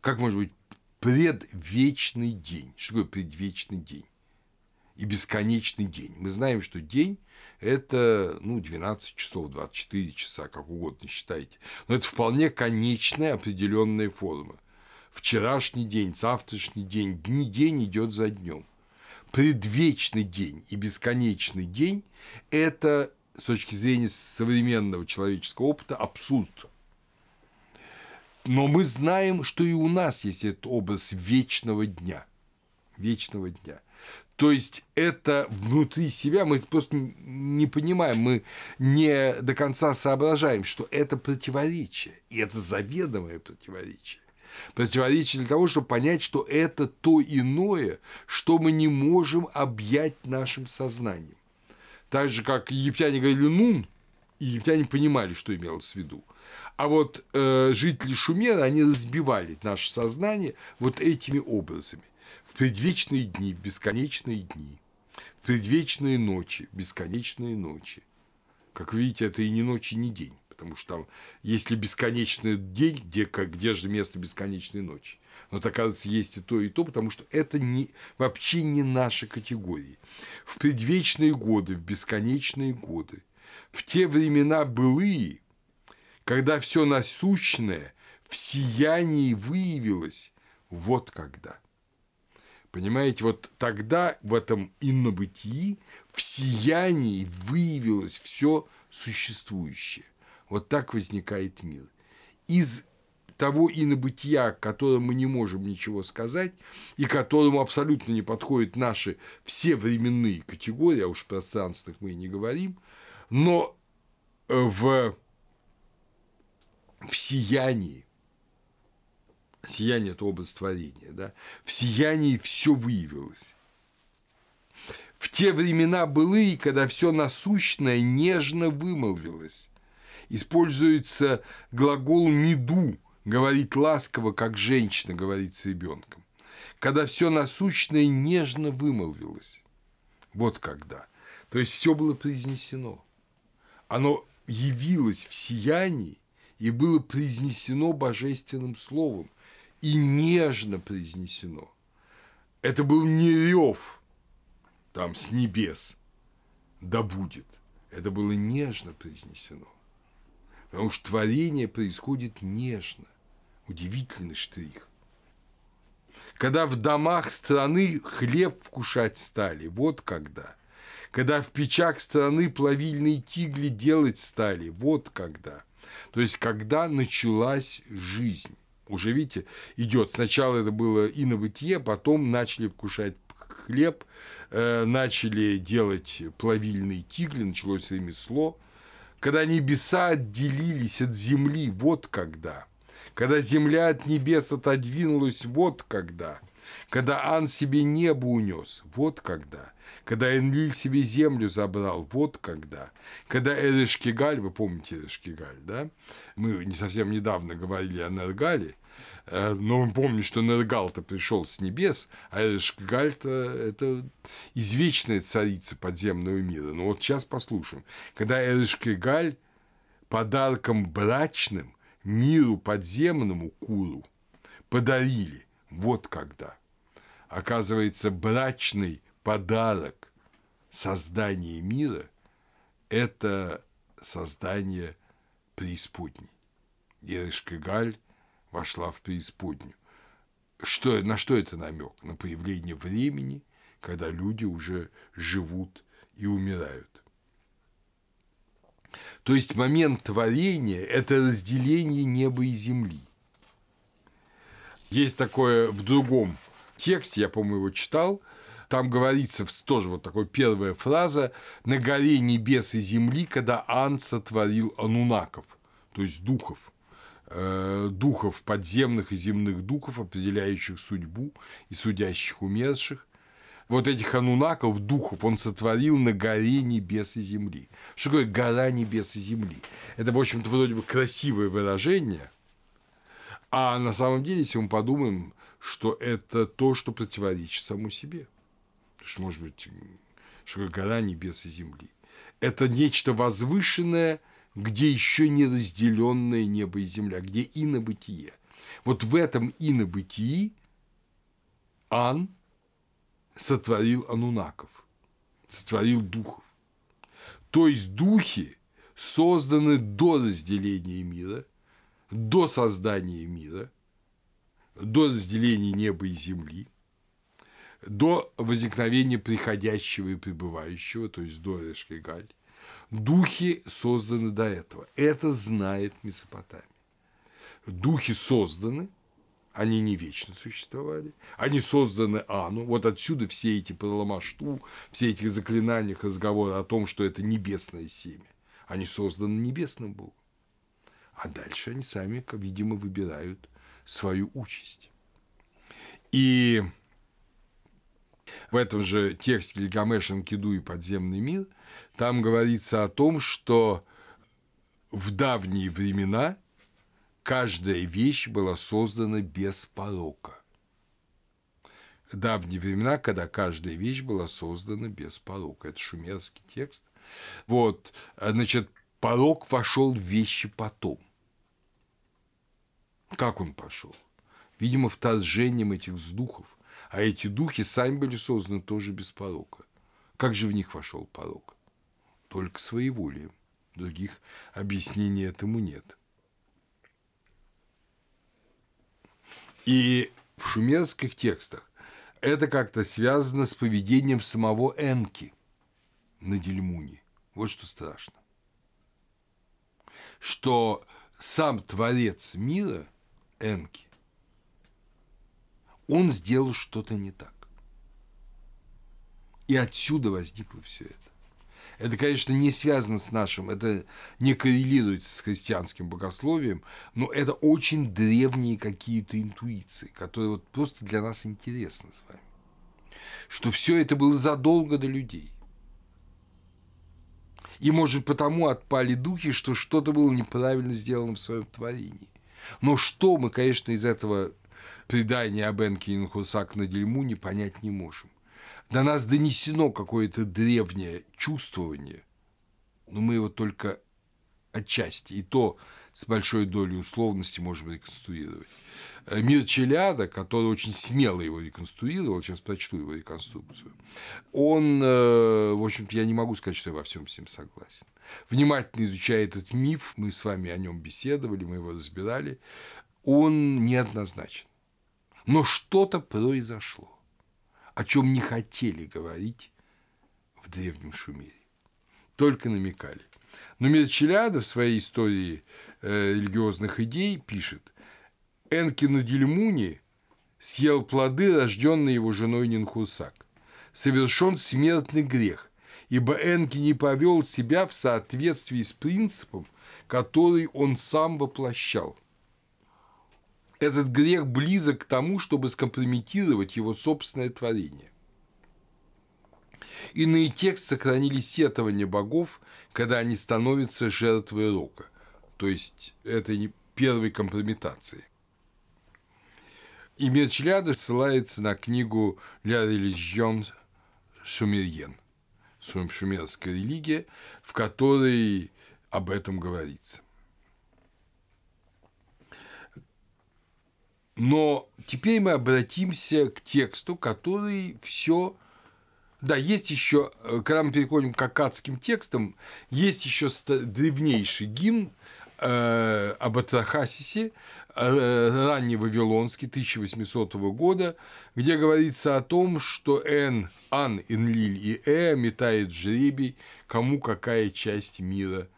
Как может быть предвечный день? Что такое предвечный день? И бесконечный день. Мы знаем, что день – это ну, 12 часов, 24 часа, как угодно считайте. Но это вполне конечная определенная форма. Вчерашний день, завтрашний день, дни, день идет за днем предвечный день и бесконечный день – это, с точки зрения современного человеческого опыта, абсурд. Но мы знаем, что и у нас есть этот образ вечного дня. Вечного дня. То есть это внутри себя мы просто не понимаем, мы не до конца соображаем, что это противоречие, и это заведомое противоречие противоречие для того, чтобы понять, что это то иное, что мы не можем объять нашим сознанием. Так же, как египтяне говорили «нун», египтяне понимали, что имелось в виду. А вот э, жители Шумера, они разбивали наше сознание вот этими образами. В предвечные дни, в бесконечные дни, в предвечные ночи, в бесконечные ночи. Как видите, это и не ночь, и не день потому что там, если бесконечный день, где, где же место бесконечной ночи? Но, так, оказывается, есть и то, и то, потому что это не, вообще не наши категории. В предвечные годы, в бесконечные годы, в те времена былые, когда все насущное в сиянии выявилось, вот когда. Понимаете, вот тогда в этом иннобытии в сиянии выявилось все существующее. Вот так возникает мир. Из того инобытия, о котором мы не можем ничего сказать, и которому абсолютно не подходят наши все временные категории, а уж пространственных мы и не говорим, но в, в сиянии, сияние – это образ творения, да, в сиянии все выявилось. В те времена былые, когда все насущное нежно вымолвилось, используется глагол «меду», говорить ласково, как женщина говорит с ребенком, когда все насущное нежно вымолвилось. Вот когда. То есть все было произнесено. Оно явилось в сиянии и было произнесено божественным словом, и нежно произнесено. Это был не рев там с небес, да будет. Это было нежно произнесено. Потому что творение происходит нежно. Удивительный штрих. Когда в домах страны хлеб вкушать стали, вот когда. Когда в печах страны плавильные тигли делать стали, вот когда. То есть, когда началась жизнь. Уже, видите, идет. Сначала это было и на бытие, потом начали вкушать хлеб, э, начали делать плавильные тигли, началось ремесло. Когда небеса отделились от земли, вот когда – когда земля от небес отодвинулась, вот когда. Когда Ан себе небо унес, вот когда. Когда Энлиль себе землю забрал, вот когда. Когда Эрешкигаль, вы помните Эрешкигаль, да? Мы не совсем недавно говорили о Нергале, но мы помним, что Нергал-то пришел с небес, а Эрешкигаль-то это извечная царица подземного мира. Но вот сейчас послушаем. Когда Эрешкигаль подарком брачным – миру подземному Куру подарили. Вот когда. Оказывается, брачный подарок создания мира – это создание преисподней. Ерышкагаль вошла в преисподнюю. Что, на что это намек? На появление времени, когда люди уже живут и умирают. То есть момент творения – это разделение неба и земли. Есть такое в другом тексте, я, по-моему, его читал, там говорится тоже вот такая первая фраза «На горе небес и земли, когда Ан сотворил анунаков», то есть духов, духов подземных и земных духов, определяющих судьбу и судящих умерших, вот этих анунаков, духов, он сотворил на горе небес и земли. Что такое гора небес и земли? Это, в общем-то, вроде бы красивое выражение, а на самом деле, если мы подумаем, что это то, что противоречит саму себе. Потому что, может быть, что такое гора небес и земли? Это нечто возвышенное, где еще не разделенное небо и земля, где инобытие. Вот в этом инобытии Ан – сотворил анунаков, сотворил духов. То есть духи созданы до разделения мира, до создания мира, до разделения неба и земли, до возникновения приходящего и пребывающего, то есть до Эшкигаль. Духи созданы до этого. Это знает Месопотамия. Духи созданы – они не вечно существовали, они созданы Ану, вот отсюда все эти Паламашту, все эти заклинания, разговоры о том, что это небесное семя, они созданы небесным Богом. А дальше они сами, видимо, выбирают свою участь. И в этом же тексте Гильгамеш, Энкиду и подземный мир там говорится о том, что в давние времена каждая вещь была создана без порока. Давние времена, когда каждая вещь была создана без порока. Это шумерский текст. Вот, значит, порок вошел в вещи потом. Как он пошел? Видимо, вторжением этих духов. А эти духи сами были созданы тоже без порока. Как же в них вошел порок? Только своеволием. Других объяснений этому нет. И в шумерских текстах это как-то связано с поведением самого Энки на Дельмуне. Вот что страшно. Что сам Творец мира Энки. Он сделал что-то не так. И отсюда возникло все это. Это, конечно, не связано с нашим, это не коррелируется с христианским богословием, но это очень древние какие-то интуиции, которые вот просто для нас интересны с вами. Что все это было задолго до людей. И, может, потому отпали духи, что что-то было неправильно сделано в своем творении. Но что мы, конечно, из этого предания об Энке и Нхусак на Дельмуне понять не можем. До нас донесено какое-то древнее чувствование, но мы его только отчасти, и то с большой долей условности можем реконструировать. Э, Мир Челяда, который очень смело его реконструировал, сейчас прочту его реконструкцию, он, э, в общем-то, я не могу сказать, что я во всем с ним согласен. Внимательно изучая этот миф, мы с вами о нем беседовали, мы его разбирали, он неоднозначен. Но что-то произошло, о чем не хотели говорить в древнем Шумере, только намекали. Но Мирчеляда в своей истории э, религиозных идей пишет, Энкину Дильмуни съел плоды, рожденные его женой Нинхурсак. Совершен смертный грех, ибо Энки не повел себя в соответствии с принципом, который он сам воплощал. Этот грех близок к тому, чтобы скомпрометировать его собственное творение. Иные тексты сохранили сетование богов, когда они становятся жертвой рока, то есть это не первой компрометации. И Мерчляда ссылается на книгу «Ля религион шумерьен» шумерская религия, в которой об этом говорится. Но теперь мы обратимся к тексту, который все да, есть еще, когда мы переходим к акадским текстам, есть еще древнейший гимн э, об Атрахасисе, э, ранний Вавилонский, 1800 года, где говорится о том, что Эн, Ан, Энлиль и Э метает жребий, кому какая часть мира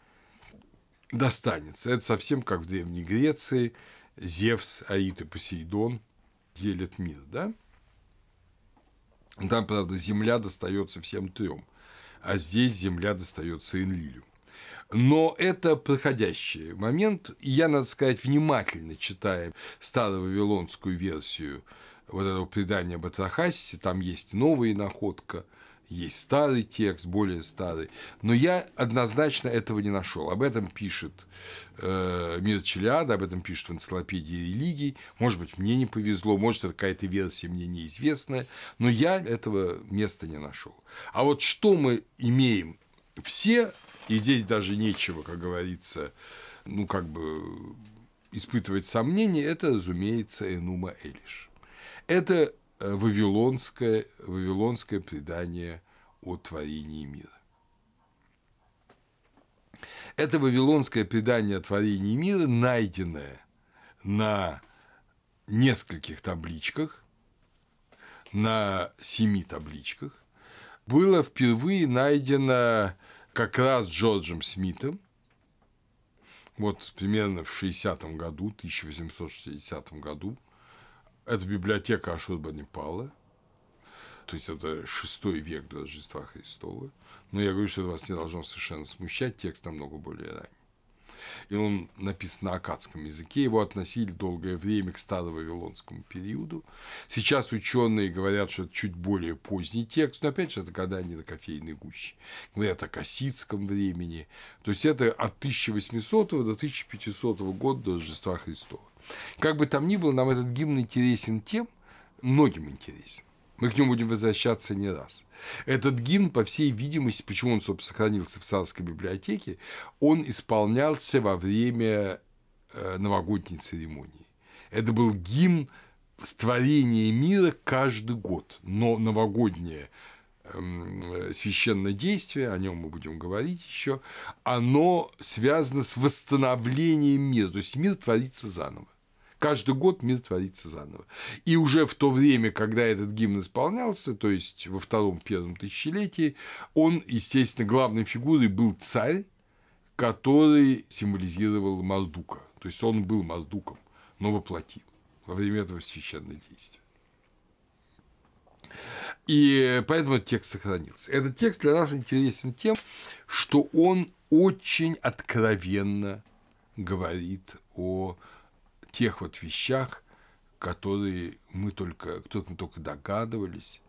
достанется. Это совсем как в Древней Греции Зевс, Аид и Посейдон делят мир, да? Там, правда, земля достается всем трем, а здесь земля достается Энлилю. Но это проходящий момент, и я, надо сказать, внимательно читая старо-вавилонскую версию вот этого предания об Атрахасисе, там есть новая находка, есть старый текст, более старый, но я однозначно этого не нашел. Об этом пишет э, Мир Челиада, об этом пишет в энциклопедии религий. Может быть, мне не повезло, может, это какая-то версия мне неизвестная, но я этого места не нашел. А вот что мы имеем все, и здесь даже нечего, как говорится, ну, как бы испытывать сомнения, это, разумеется, Энума Элиш. Это вавилонское, вавилонское предание о творении мира. Это вавилонское предание о творении мира, найденное на нескольких табличках, на семи табличках, было впервые найдено как раз Джорджем Смитом, вот примерно в 60 году, 1860 году, это библиотека Ашурбанипала, то есть это шестой век до Рождества Христова. Но я говорю, что это вас не должно совершенно смущать, текст намного более ранний. И он написан на акадском языке, его относили долгое время к старо-вавилонскому периоду. Сейчас ученые говорят, что это чуть более поздний текст, но опять же, это когда они на кофейной гуще. Говорят о кассидском времени. То есть это от 1800 до 1500 года до Рождества Христова. Как бы там ни было, нам этот гимн интересен тем, многим интересен. Мы к нему будем возвращаться не раз. Этот гимн, по всей видимости, почему он, собственно, сохранился в царской библиотеке, он исполнялся во время э, новогодней церемонии. Это был гимн створения мира каждый год, но новогоднее эм, священное действие, о нем мы будем говорить еще, оно связано с восстановлением мира, то есть мир творится заново. Каждый год мир творится заново. И уже в то время, когда этот гимн исполнялся, то есть во втором-первом тысячелетии, он, естественно, главной фигурой был царь, который символизировал Мардука. То есть он был Мардуком. но воплоти во время этого священного действия. И поэтому этот текст сохранился. Этот текст для нас интересен тем, что он очень откровенно говорит о тех вот вещах, которые мы только, кто-то мы только догадывались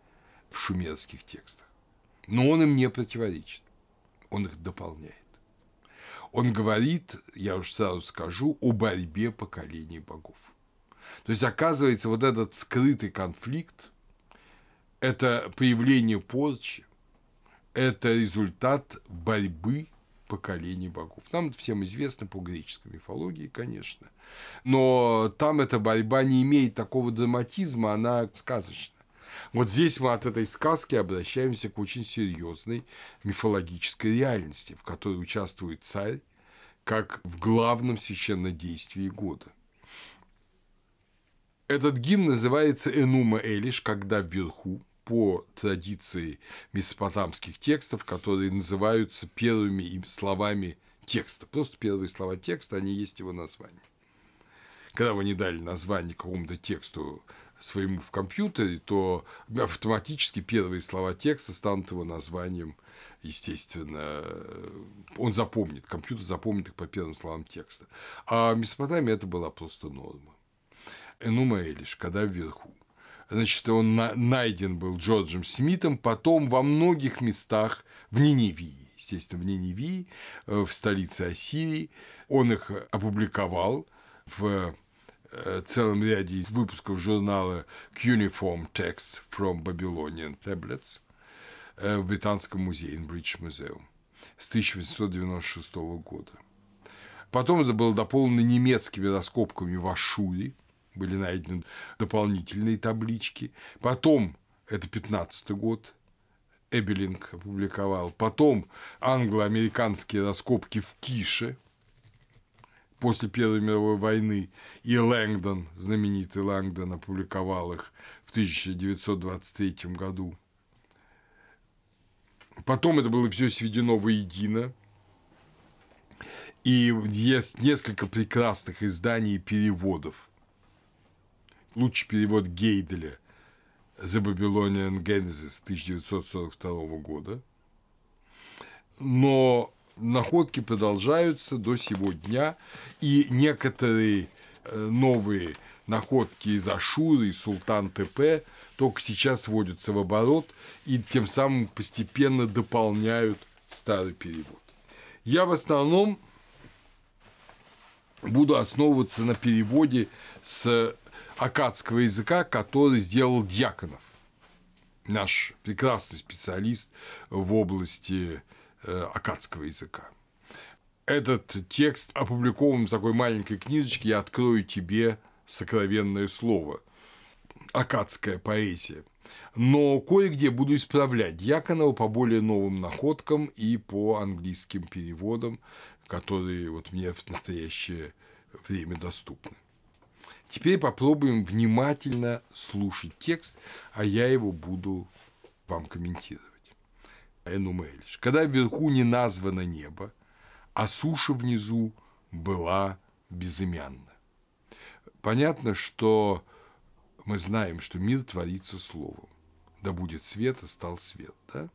в шумерских текстах. Но он им не противоречит, он их дополняет. Он говорит, я уж сразу скажу, о борьбе поколений богов. То есть, оказывается, вот этот скрытый конфликт – это появление порчи, это результат борьбы поколений богов. Нам всем известно по греческой мифологии, конечно. Но там эта борьба не имеет такого драматизма, она сказочна. Вот здесь мы от этой сказки обращаемся к очень серьезной мифологической реальности, в которой участвует царь как в главном священнодействии года. Этот гимн называется «Энума Элиш», когда вверху, по традиции месопотамских текстов, которые называются первыми словами текста. Просто первые слова текста, они есть его название. Когда вы не дали название какому-то тексту своему в компьютере, то автоматически первые слова текста станут его названием, естественно, он запомнит, компьютер запомнит их по первым словам текста. А в Месопотамии это была просто норма. Энума Элиш, когда вверху. Значит, он найден был Джорджем Смитом, потом во многих местах в Ниневии, естественно, в Ниневии, э, в столице Ассирии. Он их опубликовал в э, целом ряде выпусков журнала Cuneiform Texts from Babylonian Tablets э, в Британском музее, British Museum, с 1896 года. Потом это было дополнено немецкими раскопками в Ашуре – были найдены дополнительные таблички. Потом, это 15 год, Эбелинг опубликовал. Потом англо-американские раскопки в Кише после Первой мировой войны. И Лэнгдон, знаменитый Лэнгдон, опубликовал их в 1923 году. Потом это было все сведено воедино. И есть несколько прекрасных изданий и переводов лучший перевод Гейделя «The Babylonian Genesis» 1942 года. Но находки продолжаются до сего дня, и некоторые э, новые находки из Ашуры, из Султан ТП только сейчас вводятся в оборот и тем самым постепенно дополняют старый перевод. Я в основном буду основываться на переводе с акадского языка, который сделал Дьяконов, наш прекрасный специалист в области э, акадского языка. Этот текст опубликован в такой маленькой книжечке «Я открою тебе сокровенное слово», акадская поэзия. Но кое-где буду исправлять Дьяконова по более новым находкам и по английским переводам, которые вот мне в настоящее время доступны. Теперь попробуем внимательно слушать текст, а я его буду вам комментировать. Энумелиш. Когда вверху не названо небо, а суша внизу была безымянна. Понятно, что мы знаем, что мир творится словом. Да будет свет, и стал свет. Да?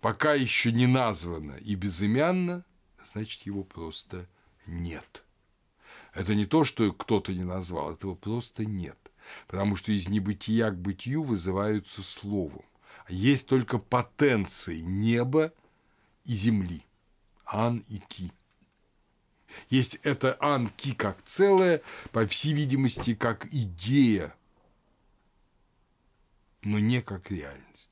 Пока еще не названо и безымянно, значит, его просто нет. Это не то, что кто-то не назвал, этого просто нет. Потому что из небытия к бытию вызываются словом. Есть только потенции неба и земли. Ан и Ки. Есть это Ан Ки как целое, по всей видимости, как идея, но не как реальность.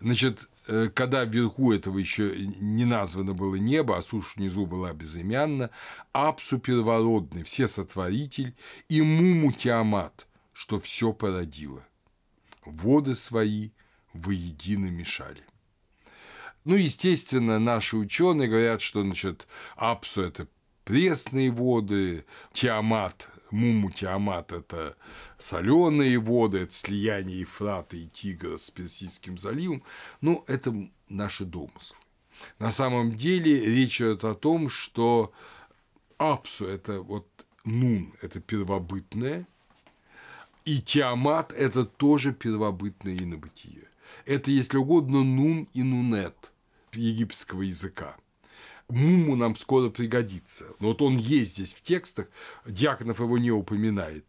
Значит, когда вверху этого еще не названо было небо, а суша внизу была безымянна, Апсу первородный, все сотворитель и Муму Тиамат, что все породило. Воды свои воедино мешали. Ну, естественно, наши ученые говорят, что значит, Апсу – это пресные воды, Тиамат Муму Тиамат – это соленые воды, это слияние Ефрата и Тигра с Персидским заливом. Ну, это наши домыслы. На самом деле речь идет о том, что Апсу – это вот Нун – это первобытное, и Тиамат – это тоже первобытное инобытие. Это, если угодно, Нун и Нунет египетского языка. Муму нам скоро пригодится. Но вот он есть здесь в текстах, Дьяконов его не упоминает.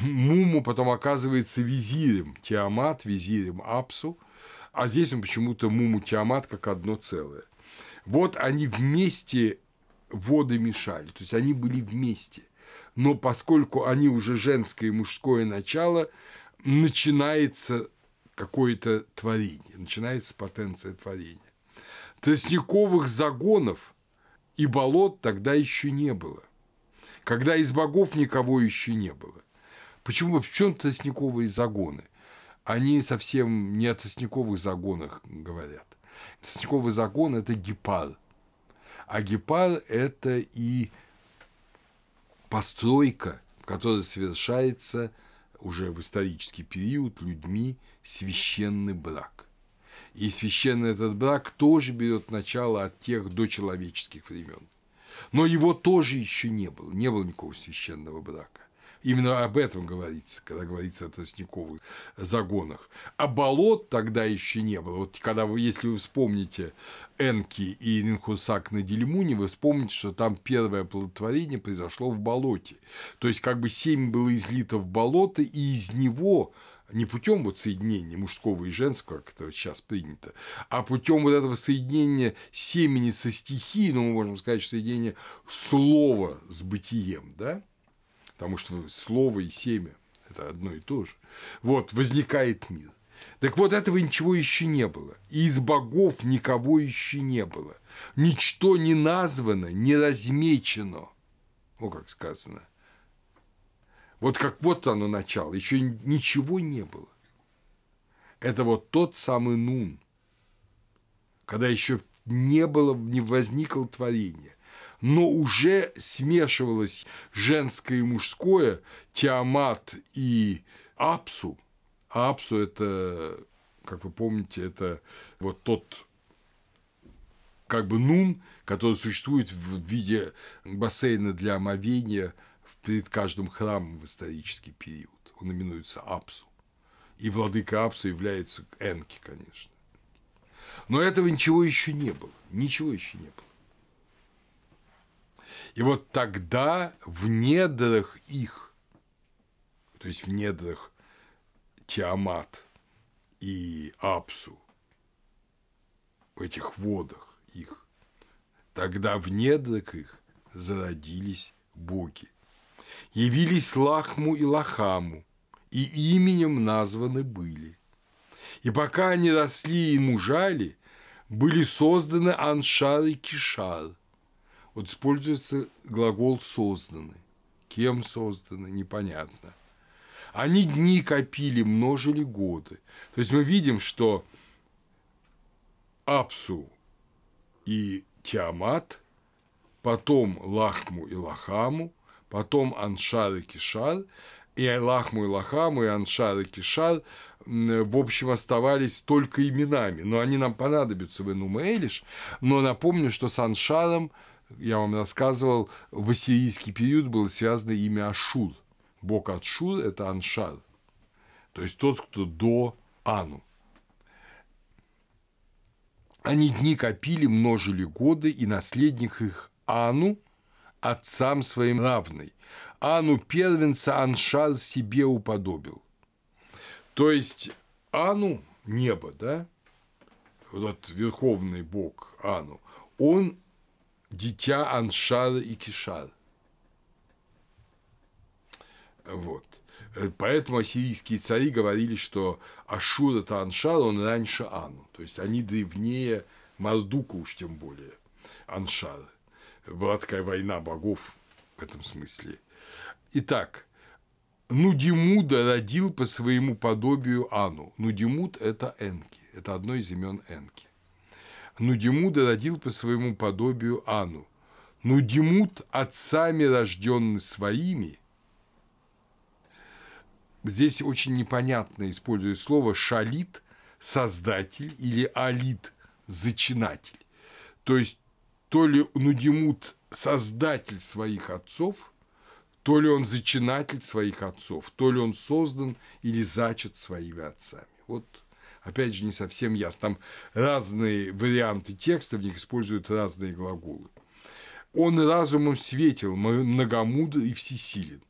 Муму потом оказывается визирем Тиамат, визирем Апсу, а здесь он почему-то Муму Тиамат как одно целое. Вот они вместе воды мешали, то есть они были вместе. Но поскольку они уже женское и мужское начало, начинается какое-то творение, начинается потенция творения. Тростниковых загонов и болот тогда еще не было. Когда из богов никого еще не было. Почему? В чем тростниковые загоны? Они совсем не о тростниковых загонах говорят. Тростниковый загон – это гепар. А гепар – это и постройка, в которой совершается уже в исторический период людьми священный брак. И священный этот брак тоже берет начало от тех дочеловеческих времен. Но его тоже еще не было, не было никакого священного брака. Именно об этом говорится, когда говорится о тростниковых загонах. А болот тогда еще не было. Вот когда вы, если вы вспомните Энки и Нинхусак на Дельмуне, вы вспомните, что там первое плодотворение произошло в болоте. То есть, как бы семя было излито в болото, и из него не путем вот соединения мужского и женского, как это сейчас принято, а путем вот этого соединения семени со стихией, ну, мы можем сказать, что соединение слова с бытием, да, потому что слово и семя – это одно и то же. Вот, возникает мир. Так вот, этого ничего еще не было. И из богов никого еще не было. Ничто не названо, не размечено. О, как сказано. Вот как вот оно начало, еще ничего не было. Это вот тот самый Нун, когда еще не было, не возникло творение но уже смешивалось женское и мужское, Тиамат и Апсу. А Апсу – это, как вы помните, это вот тот как бы нун, который существует в виде бассейна для омовения перед каждым храмом в исторический период. Он именуется Апсу. И владыка Апсу является Энки, конечно. Но этого ничего еще не было. Ничего еще не было. И вот тогда в недрах их, то есть в недрах Тиамат и Апсу, в этих водах их, тогда в недрах их зародились боги. Явились Лахму и Лахаму, и именем названы были. И пока они росли и мужали, были созданы Аншар и Кишар – вот используется глагол «созданы». Кем созданы, непонятно. Они дни копили, множили годы. То есть мы видим, что Апсу и Тиамат, потом Лахму и Лахаму, потом Аншар и Кишар, и Лахму и Лахаму, и Аншар и Кишар, в общем, оставались только именами. Но они нам понадобятся в Энумеэлиш. Но напомню, что с Аншаром я вам рассказывал, в ассирийский период было связано имя Ашур. Бог Ашур – это Аншар, то есть тот, кто до Ану. Они дни копили, множили годы, и наследник их Ану отцам своим равный. Ану первенца Аншар себе уподобил. То есть Ану – небо, да? Вот верховный бог Ану, он дитя Аншара и Кишар. Вот. Поэтому ассирийские цари говорили, что Ашур – это Аншар, он раньше Ану. То есть, они древнее Мардука уж тем более, Аншар. Была такая война богов в этом смысле. Итак, Нудимуда родил по своему подобию Ану. Нудимуд – это Энки, это одно из имен Энки. Нудимуда родил по своему подобию Ану. Нудимуд отцами рожденный своими. Здесь очень непонятно использует слово шалит – создатель или алит – зачинатель. То есть то ли Нудимуд создатель своих отцов, то ли он зачинатель своих отцов, то ли он создан или зачат своими отцами. Вот опять же, не совсем ясно. Там разные варианты текста, в них используют разные глаголы. Он разумом светил, многомудр и всесилен.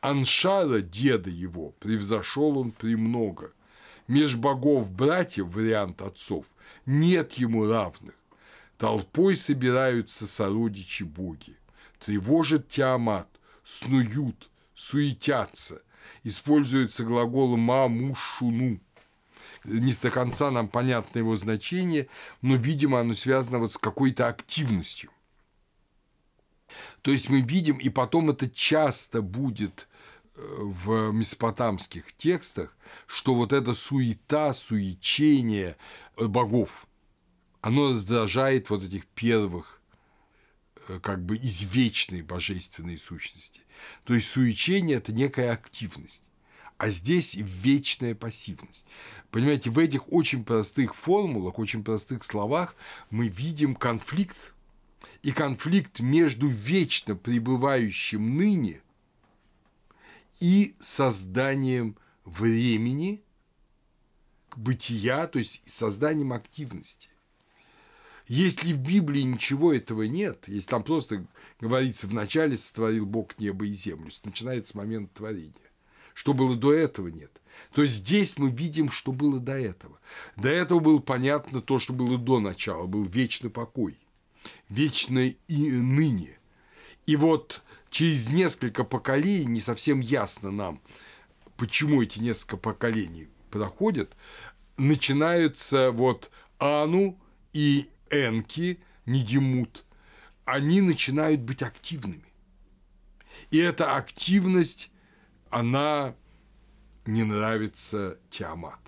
Аншара, деда его, превзошел он премного. Меж богов братьев, вариант отцов, нет ему равных. Толпой собираются сородичи боги. Тревожит Тиамат, снуют, суетятся. Используется глагол «мамушуну». Не до конца нам понятно его значение, но, видимо, оно связано вот с какой-то активностью. То есть мы видим, и потом это часто будет э, в месопотамских текстах, что вот эта суета, суечение богов, оно раздражает вот этих первых э, как бы извечной божественной сущности. То есть суечение – это некая активность, а здесь вечная пассивность. Понимаете, в этих очень простых формулах, очень простых словах мы видим конфликт и конфликт между вечно пребывающим ныне и созданием времени, бытия, то есть созданием активности. Если в Библии ничего этого нет, если там просто говорится в начале сотворил Бог небо и землю, начинается с момента творения, что было до этого нет, то здесь мы видим, что было до этого. До этого было понятно то, что было до начала, был вечный покой – вечное и ныне. И вот через несколько поколений, не совсем ясно нам, почему эти несколько поколений проходят, начинаются вот Ану и Энки, Недимут, они начинают быть активными. И эта активность, она не нравится Тиамат.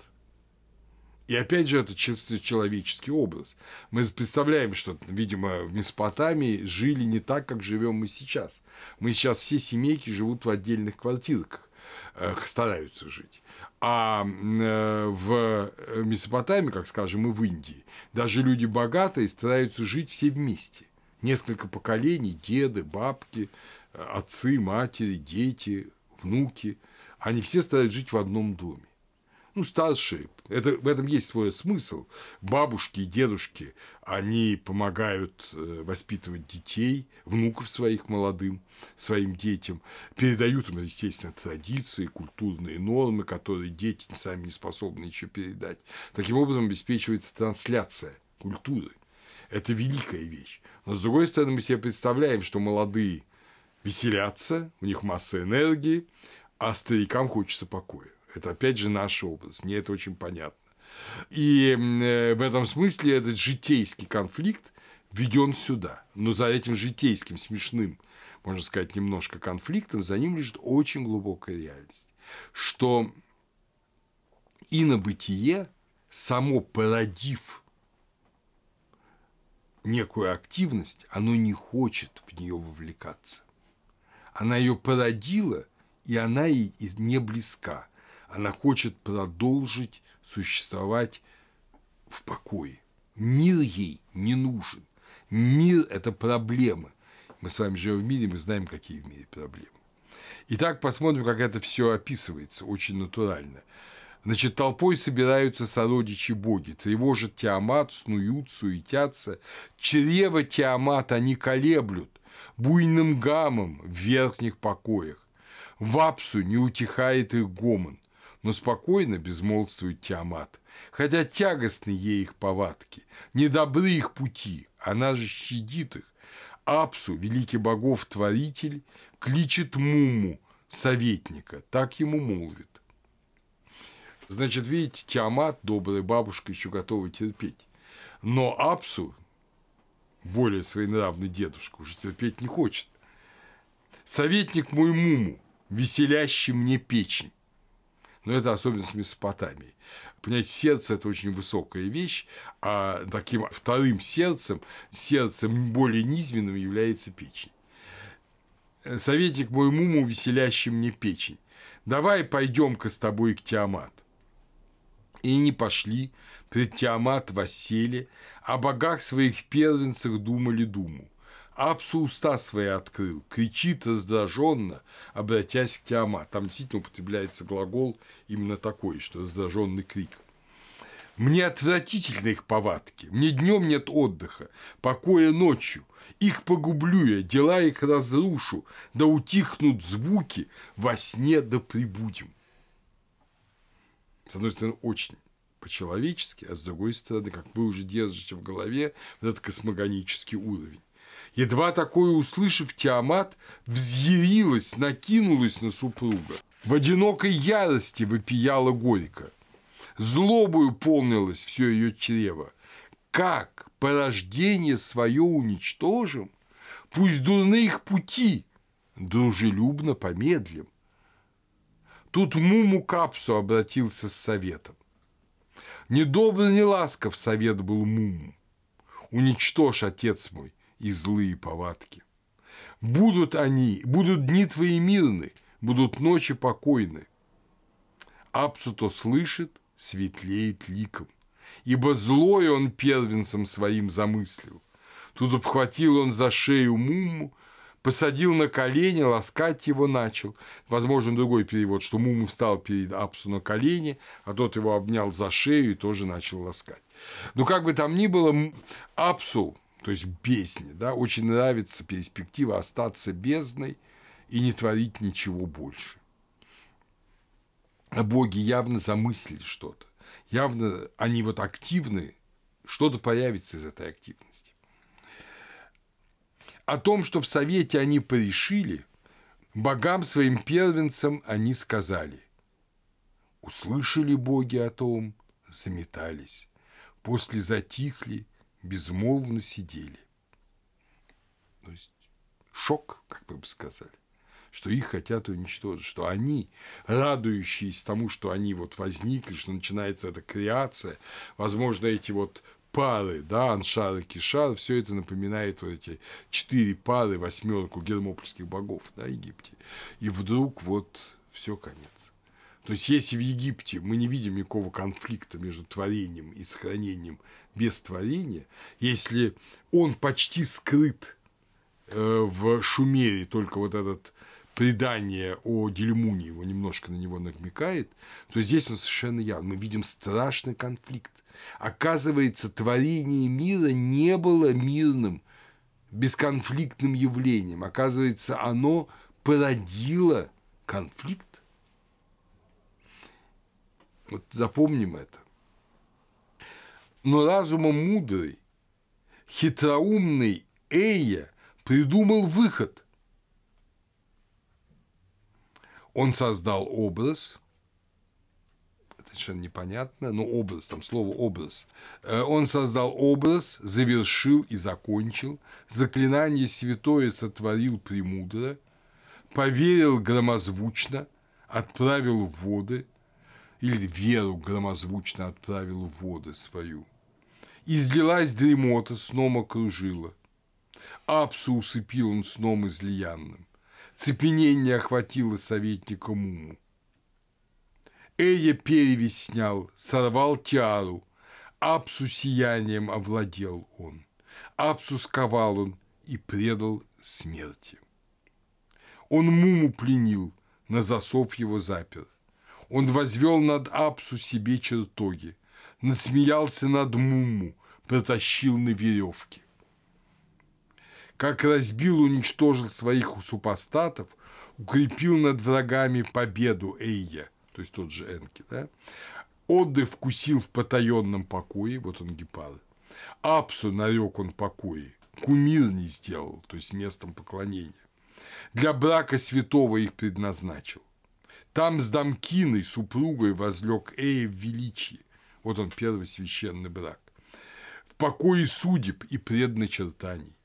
И опять же, это чисто человеческий образ. Мы представляем, что, видимо, в Месопотамии жили не так, как живем мы сейчас. Мы сейчас все семейки живут в отдельных квартирках, э, стараются жить. А э, в Месопотамии, как скажем, и в Индии, даже люди богатые стараются жить все вместе. Несколько поколений, деды, бабки, э, отцы, матери, дети, внуки, они все стараются жить в одном доме ну, старшие. Это, в этом есть свой смысл. Бабушки и дедушки, они помогают э, воспитывать детей, внуков своих молодым, своим детям, передают им, естественно, традиции, культурные нормы, которые дети сами не способны еще передать. Таким образом обеспечивается трансляция культуры. Это великая вещь. Но, с другой стороны, мы себе представляем, что молодые веселятся, у них масса энергии, а старикам хочется покоя. Это опять же наш образ, мне это очень понятно. И э, в этом смысле этот житейский конфликт введен сюда. Но за этим житейским, смешным, можно сказать, немножко конфликтом, за ним лежит очень глубокая реальность. Что инобытие, само породив некую активность, оно не хочет в нее вовлекаться. Она ее породила, и она ей не близка она хочет продолжить существовать в покое. Мир ей не нужен. Мир – это проблемы. Мы с вами живем в мире, мы знаем, какие в мире проблемы. Итак, посмотрим, как это все описывается, очень натурально. Значит, толпой собираются сородичи боги, тревожат Тиамат, снуют, суетятся. Чрево Тиамат они колеблют буйным гамом в верхних покоях. В Апсу не утихает их гомон но спокойно безмолвствует Тиамат, хотя тягостны ей их повадки, недобры их пути, она же щадит их. Апсу, великий богов творитель, кличет Муму, советника, так ему молвит. Значит, видите, Тиамат, добрая бабушка, еще готова терпеть. Но Апсу, более своенравный дедушка, уже терпеть не хочет. Советник мой Муму, веселящий мне печень. Но это особенность Месопотамии. Понять, сердце – это очень высокая вещь, а таким вторым сердцем, сердцем более низменным является печень. Советник мой муму, веселящий мне печень. Давай пойдем-ка с тобой к Тиамат. И не пошли, пред Тиамат воссели, о богах своих первенцах думали думу. Апсу уста свои открыл, кричит раздраженно, обратясь к Тиамат. Там действительно употребляется глагол именно такой, что раздраженный крик. Мне отвратительны их повадки, мне днем нет отдыха, покоя ночью. Их погублю я, дела их разрушу, да утихнут звуки, во сне да прибудем. С одной стороны, очень по-человечески, а с другой стороны, как вы уже держите в голове, вот этот космогонический уровень. Едва такое услышав, Тиамат взъярилась, накинулась на супруга. В одинокой ярости вопияла горько. Злобою полнилось все ее чрево. Как порождение свое уничтожим? Пусть дурны их пути, дружелюбно помедлим. Тут Муму Капсу обратился с советом. Недобро, не ласков совет был Муму. Уничтожь, отец мой, и злые повадки. Будут они, будут дни твои мирны, будут ночи покойны. Апсу то слышит, светлеет ликом, ибо злой он первенцем своим замыслил. Тут обхватил он за шею Муму, посадил на колени, ласкать его начал. Возможно, другой перевод, что Муму встал перед Апсу на колени, а тот его обнял за шею и тоже начал ласкать. Но как бы там ни было, Апсу то есть бездне, да, очень нравится перспектива остаться бездной и не творить ничего больше. А боги явно замыслили что-то, явно они вот активны, что-то появится из этой активности. О том, что в Совете они порешили, богам своим первенцам они сказали. Услышали боги о том, заметались, после затихли безмолвно сидели. То есть шок, как бы сказали, что их хотят уничтожить, что они, радующиеся тому, что они вот возникли, что начинается эта креация, возможно, эти вот пары, да, Аншар и Кишар, все это напоминает вот эти четыре пары, восьмерку гермопольских богов, да, Египте. И вдруг вот все конец. То есть, если в Египте мы не видим никакого конфликта между творением и сохранением без творения, если он почти скрыт э, в Шумере, только вот этот предание о Дельмуне его немножко на него намекает, то здесь он совершенно явно. Мы видим страшный конфликт. Оказывается, творение мира не было мирным, бесконфликтным явлением. Оказывается, оно породило конфликт. Вот запомним это. Но разумом мудрый, хитроумный Эя придумал выход. Он создал образ, это совершенно непонятно, но образ, там слово образ. Э, он создал образ, завершил и закончил, заклинание святое сотворил премудро, поверил громозвучно, отправил в воды, или веру громозвучно отправил в воды свою. Излилась дремота, сном окружила. Апсу усыпил он сном излиянным. Цепенение охватило советника Муму. Эя перевесь снял, сорвал тиару, Апсу сиянием овладел он. Апсу сковал он и предал смерти. Он Муму пленил, на засов его запер. Он возвел над Апсу себе чертоги, насмеялся над Муму, протащил на веревке. Как разбил, уничтожил своих супостатов, укрепил над врагами победу Эйя, то есть тот же Энки, да? Отдых вкусил в потаенном покое, вот он гепар. Апсу нарек он покое, кумир не сделал, то есть местом поклонения. Для брака святого их предназначил. Там с Дамкиной, супругой, возлег Эя в величии. Вот он, первый священный брак. В покое судеб и предначертаний.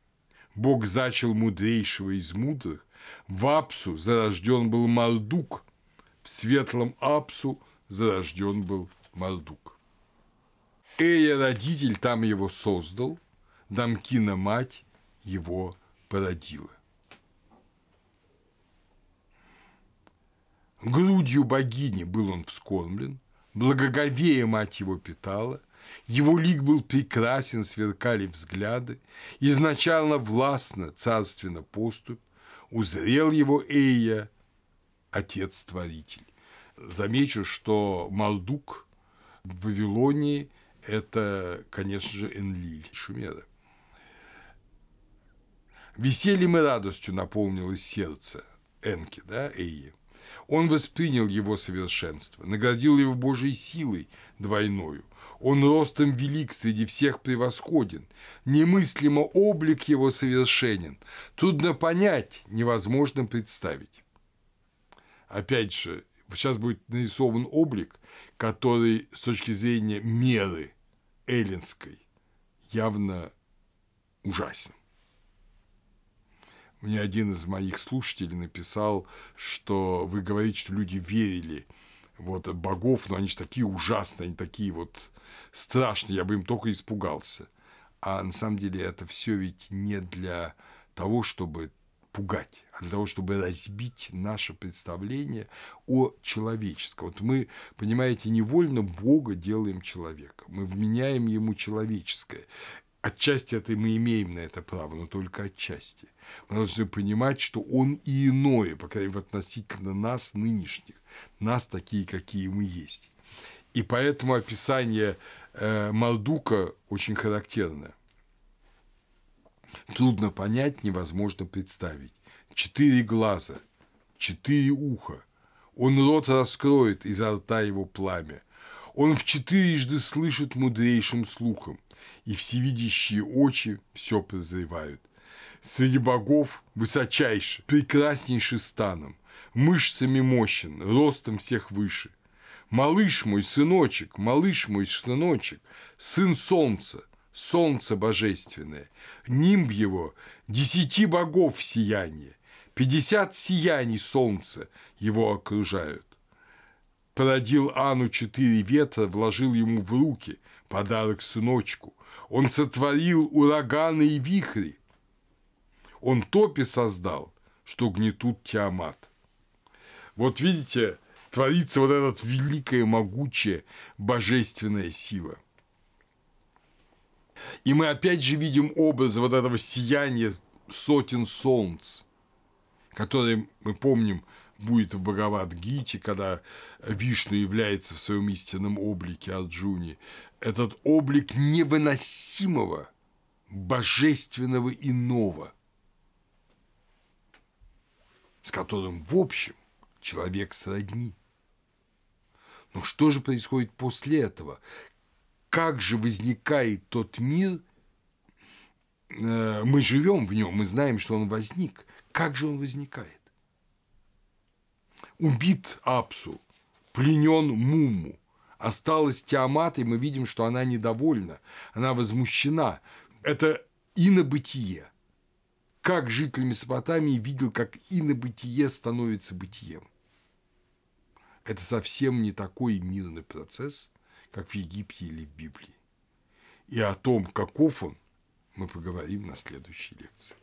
Бог зачал мудрейшего из мудрых. В Апсу зарожден был Мардук, в светлом Апсу зарожден был Мардук. Эя родитель там его создал, Дамкина мать его породила. Грудью богини был он вскормлен, благоговея мать его питала, его лик был прекрасен, сверкали взгляды, изначально властно, царственно поступь, узрел его Эйя, отец-творитель. Замечу, что Малдук в Вавилонии – это, конечно же, Энлиль Шумера. Весельем и радостью наполнилось сердце Энки, да, Эйи. Он воспринял его совершенство, наградил его Божьей силой двойною. Он ростом велик, среди всех превосходен. Немыслимо облик его совершенен. Трудно понять, невозможно представить. Опять же, сейчас будет нарисован облик, который с точки зрения меры эллинской явно ужасен. Мне один из моих слушателей написал, что вы говорите, что люди верили вот богов, но они же такие ужасные, они такие вот страшные, я бы им только испугался. А на самом деле это все ведь не для того, чтобы пугать, а для того, чтобы разбить наше представление о человеческом. Вот мы, понимаете, невольно Бога делаем человека, мы вменяем ему человеческое. Отчасти это мы имеем на это право, но только отчасти. Мы должны понимать, что он и иное, по крайней мере, относительно нас, нынешних, нас такие, какие мы есть. И поэтому описание э, Мaldука очень характерное. Трудно понять, невозможно представить. Четыре глаза, четыре уха. Он рот раскроет, изо рта его пламя. Он в четырежды слышит мудрейшим слухом и всевидящие очи все прозревают. Среди богов высочайший, прекраснейший станом, мышцами мощен, ростом всех выше. Малыш мой, сыночек, малыш мой, сыночек, сын солнца, солнце божественное, нимб его, десяти богов сияние, пятьдесят сияний солнца его окружают. Породил Ану четыре ветра, вложил ему в руки подарок сыночку, он сотворил ураганы и вихри. Он топи создал, что гнетут Тиамат. Вот видите, творится вот эта великая, могучая, божественная сила. И мы опять же видим образ вот этого сияния сотен солнц, которые, мы помним, будет в Бхагавад-гите, когда Вишну является в своем истинном облике Арджуни, этот облик невыносимого, божественного иного, с которым, в общем, человек сродни. Но что же происходит после этого? Как же возникает тот мир? Э, мы живем в нем, мы знаем, что он возник. Как же он возникает? Убит Апсу, пленен Муму, осталась Тиамат, и мы видим, что она недовольна, она возмущена. Это инобытие. Как житель Месопотамии видел, как инобытие становится бытием. Это совсем не такой мирный процесс, как в Египте или в Библии. И о том, каков он, мы поговорим на следующей лекции.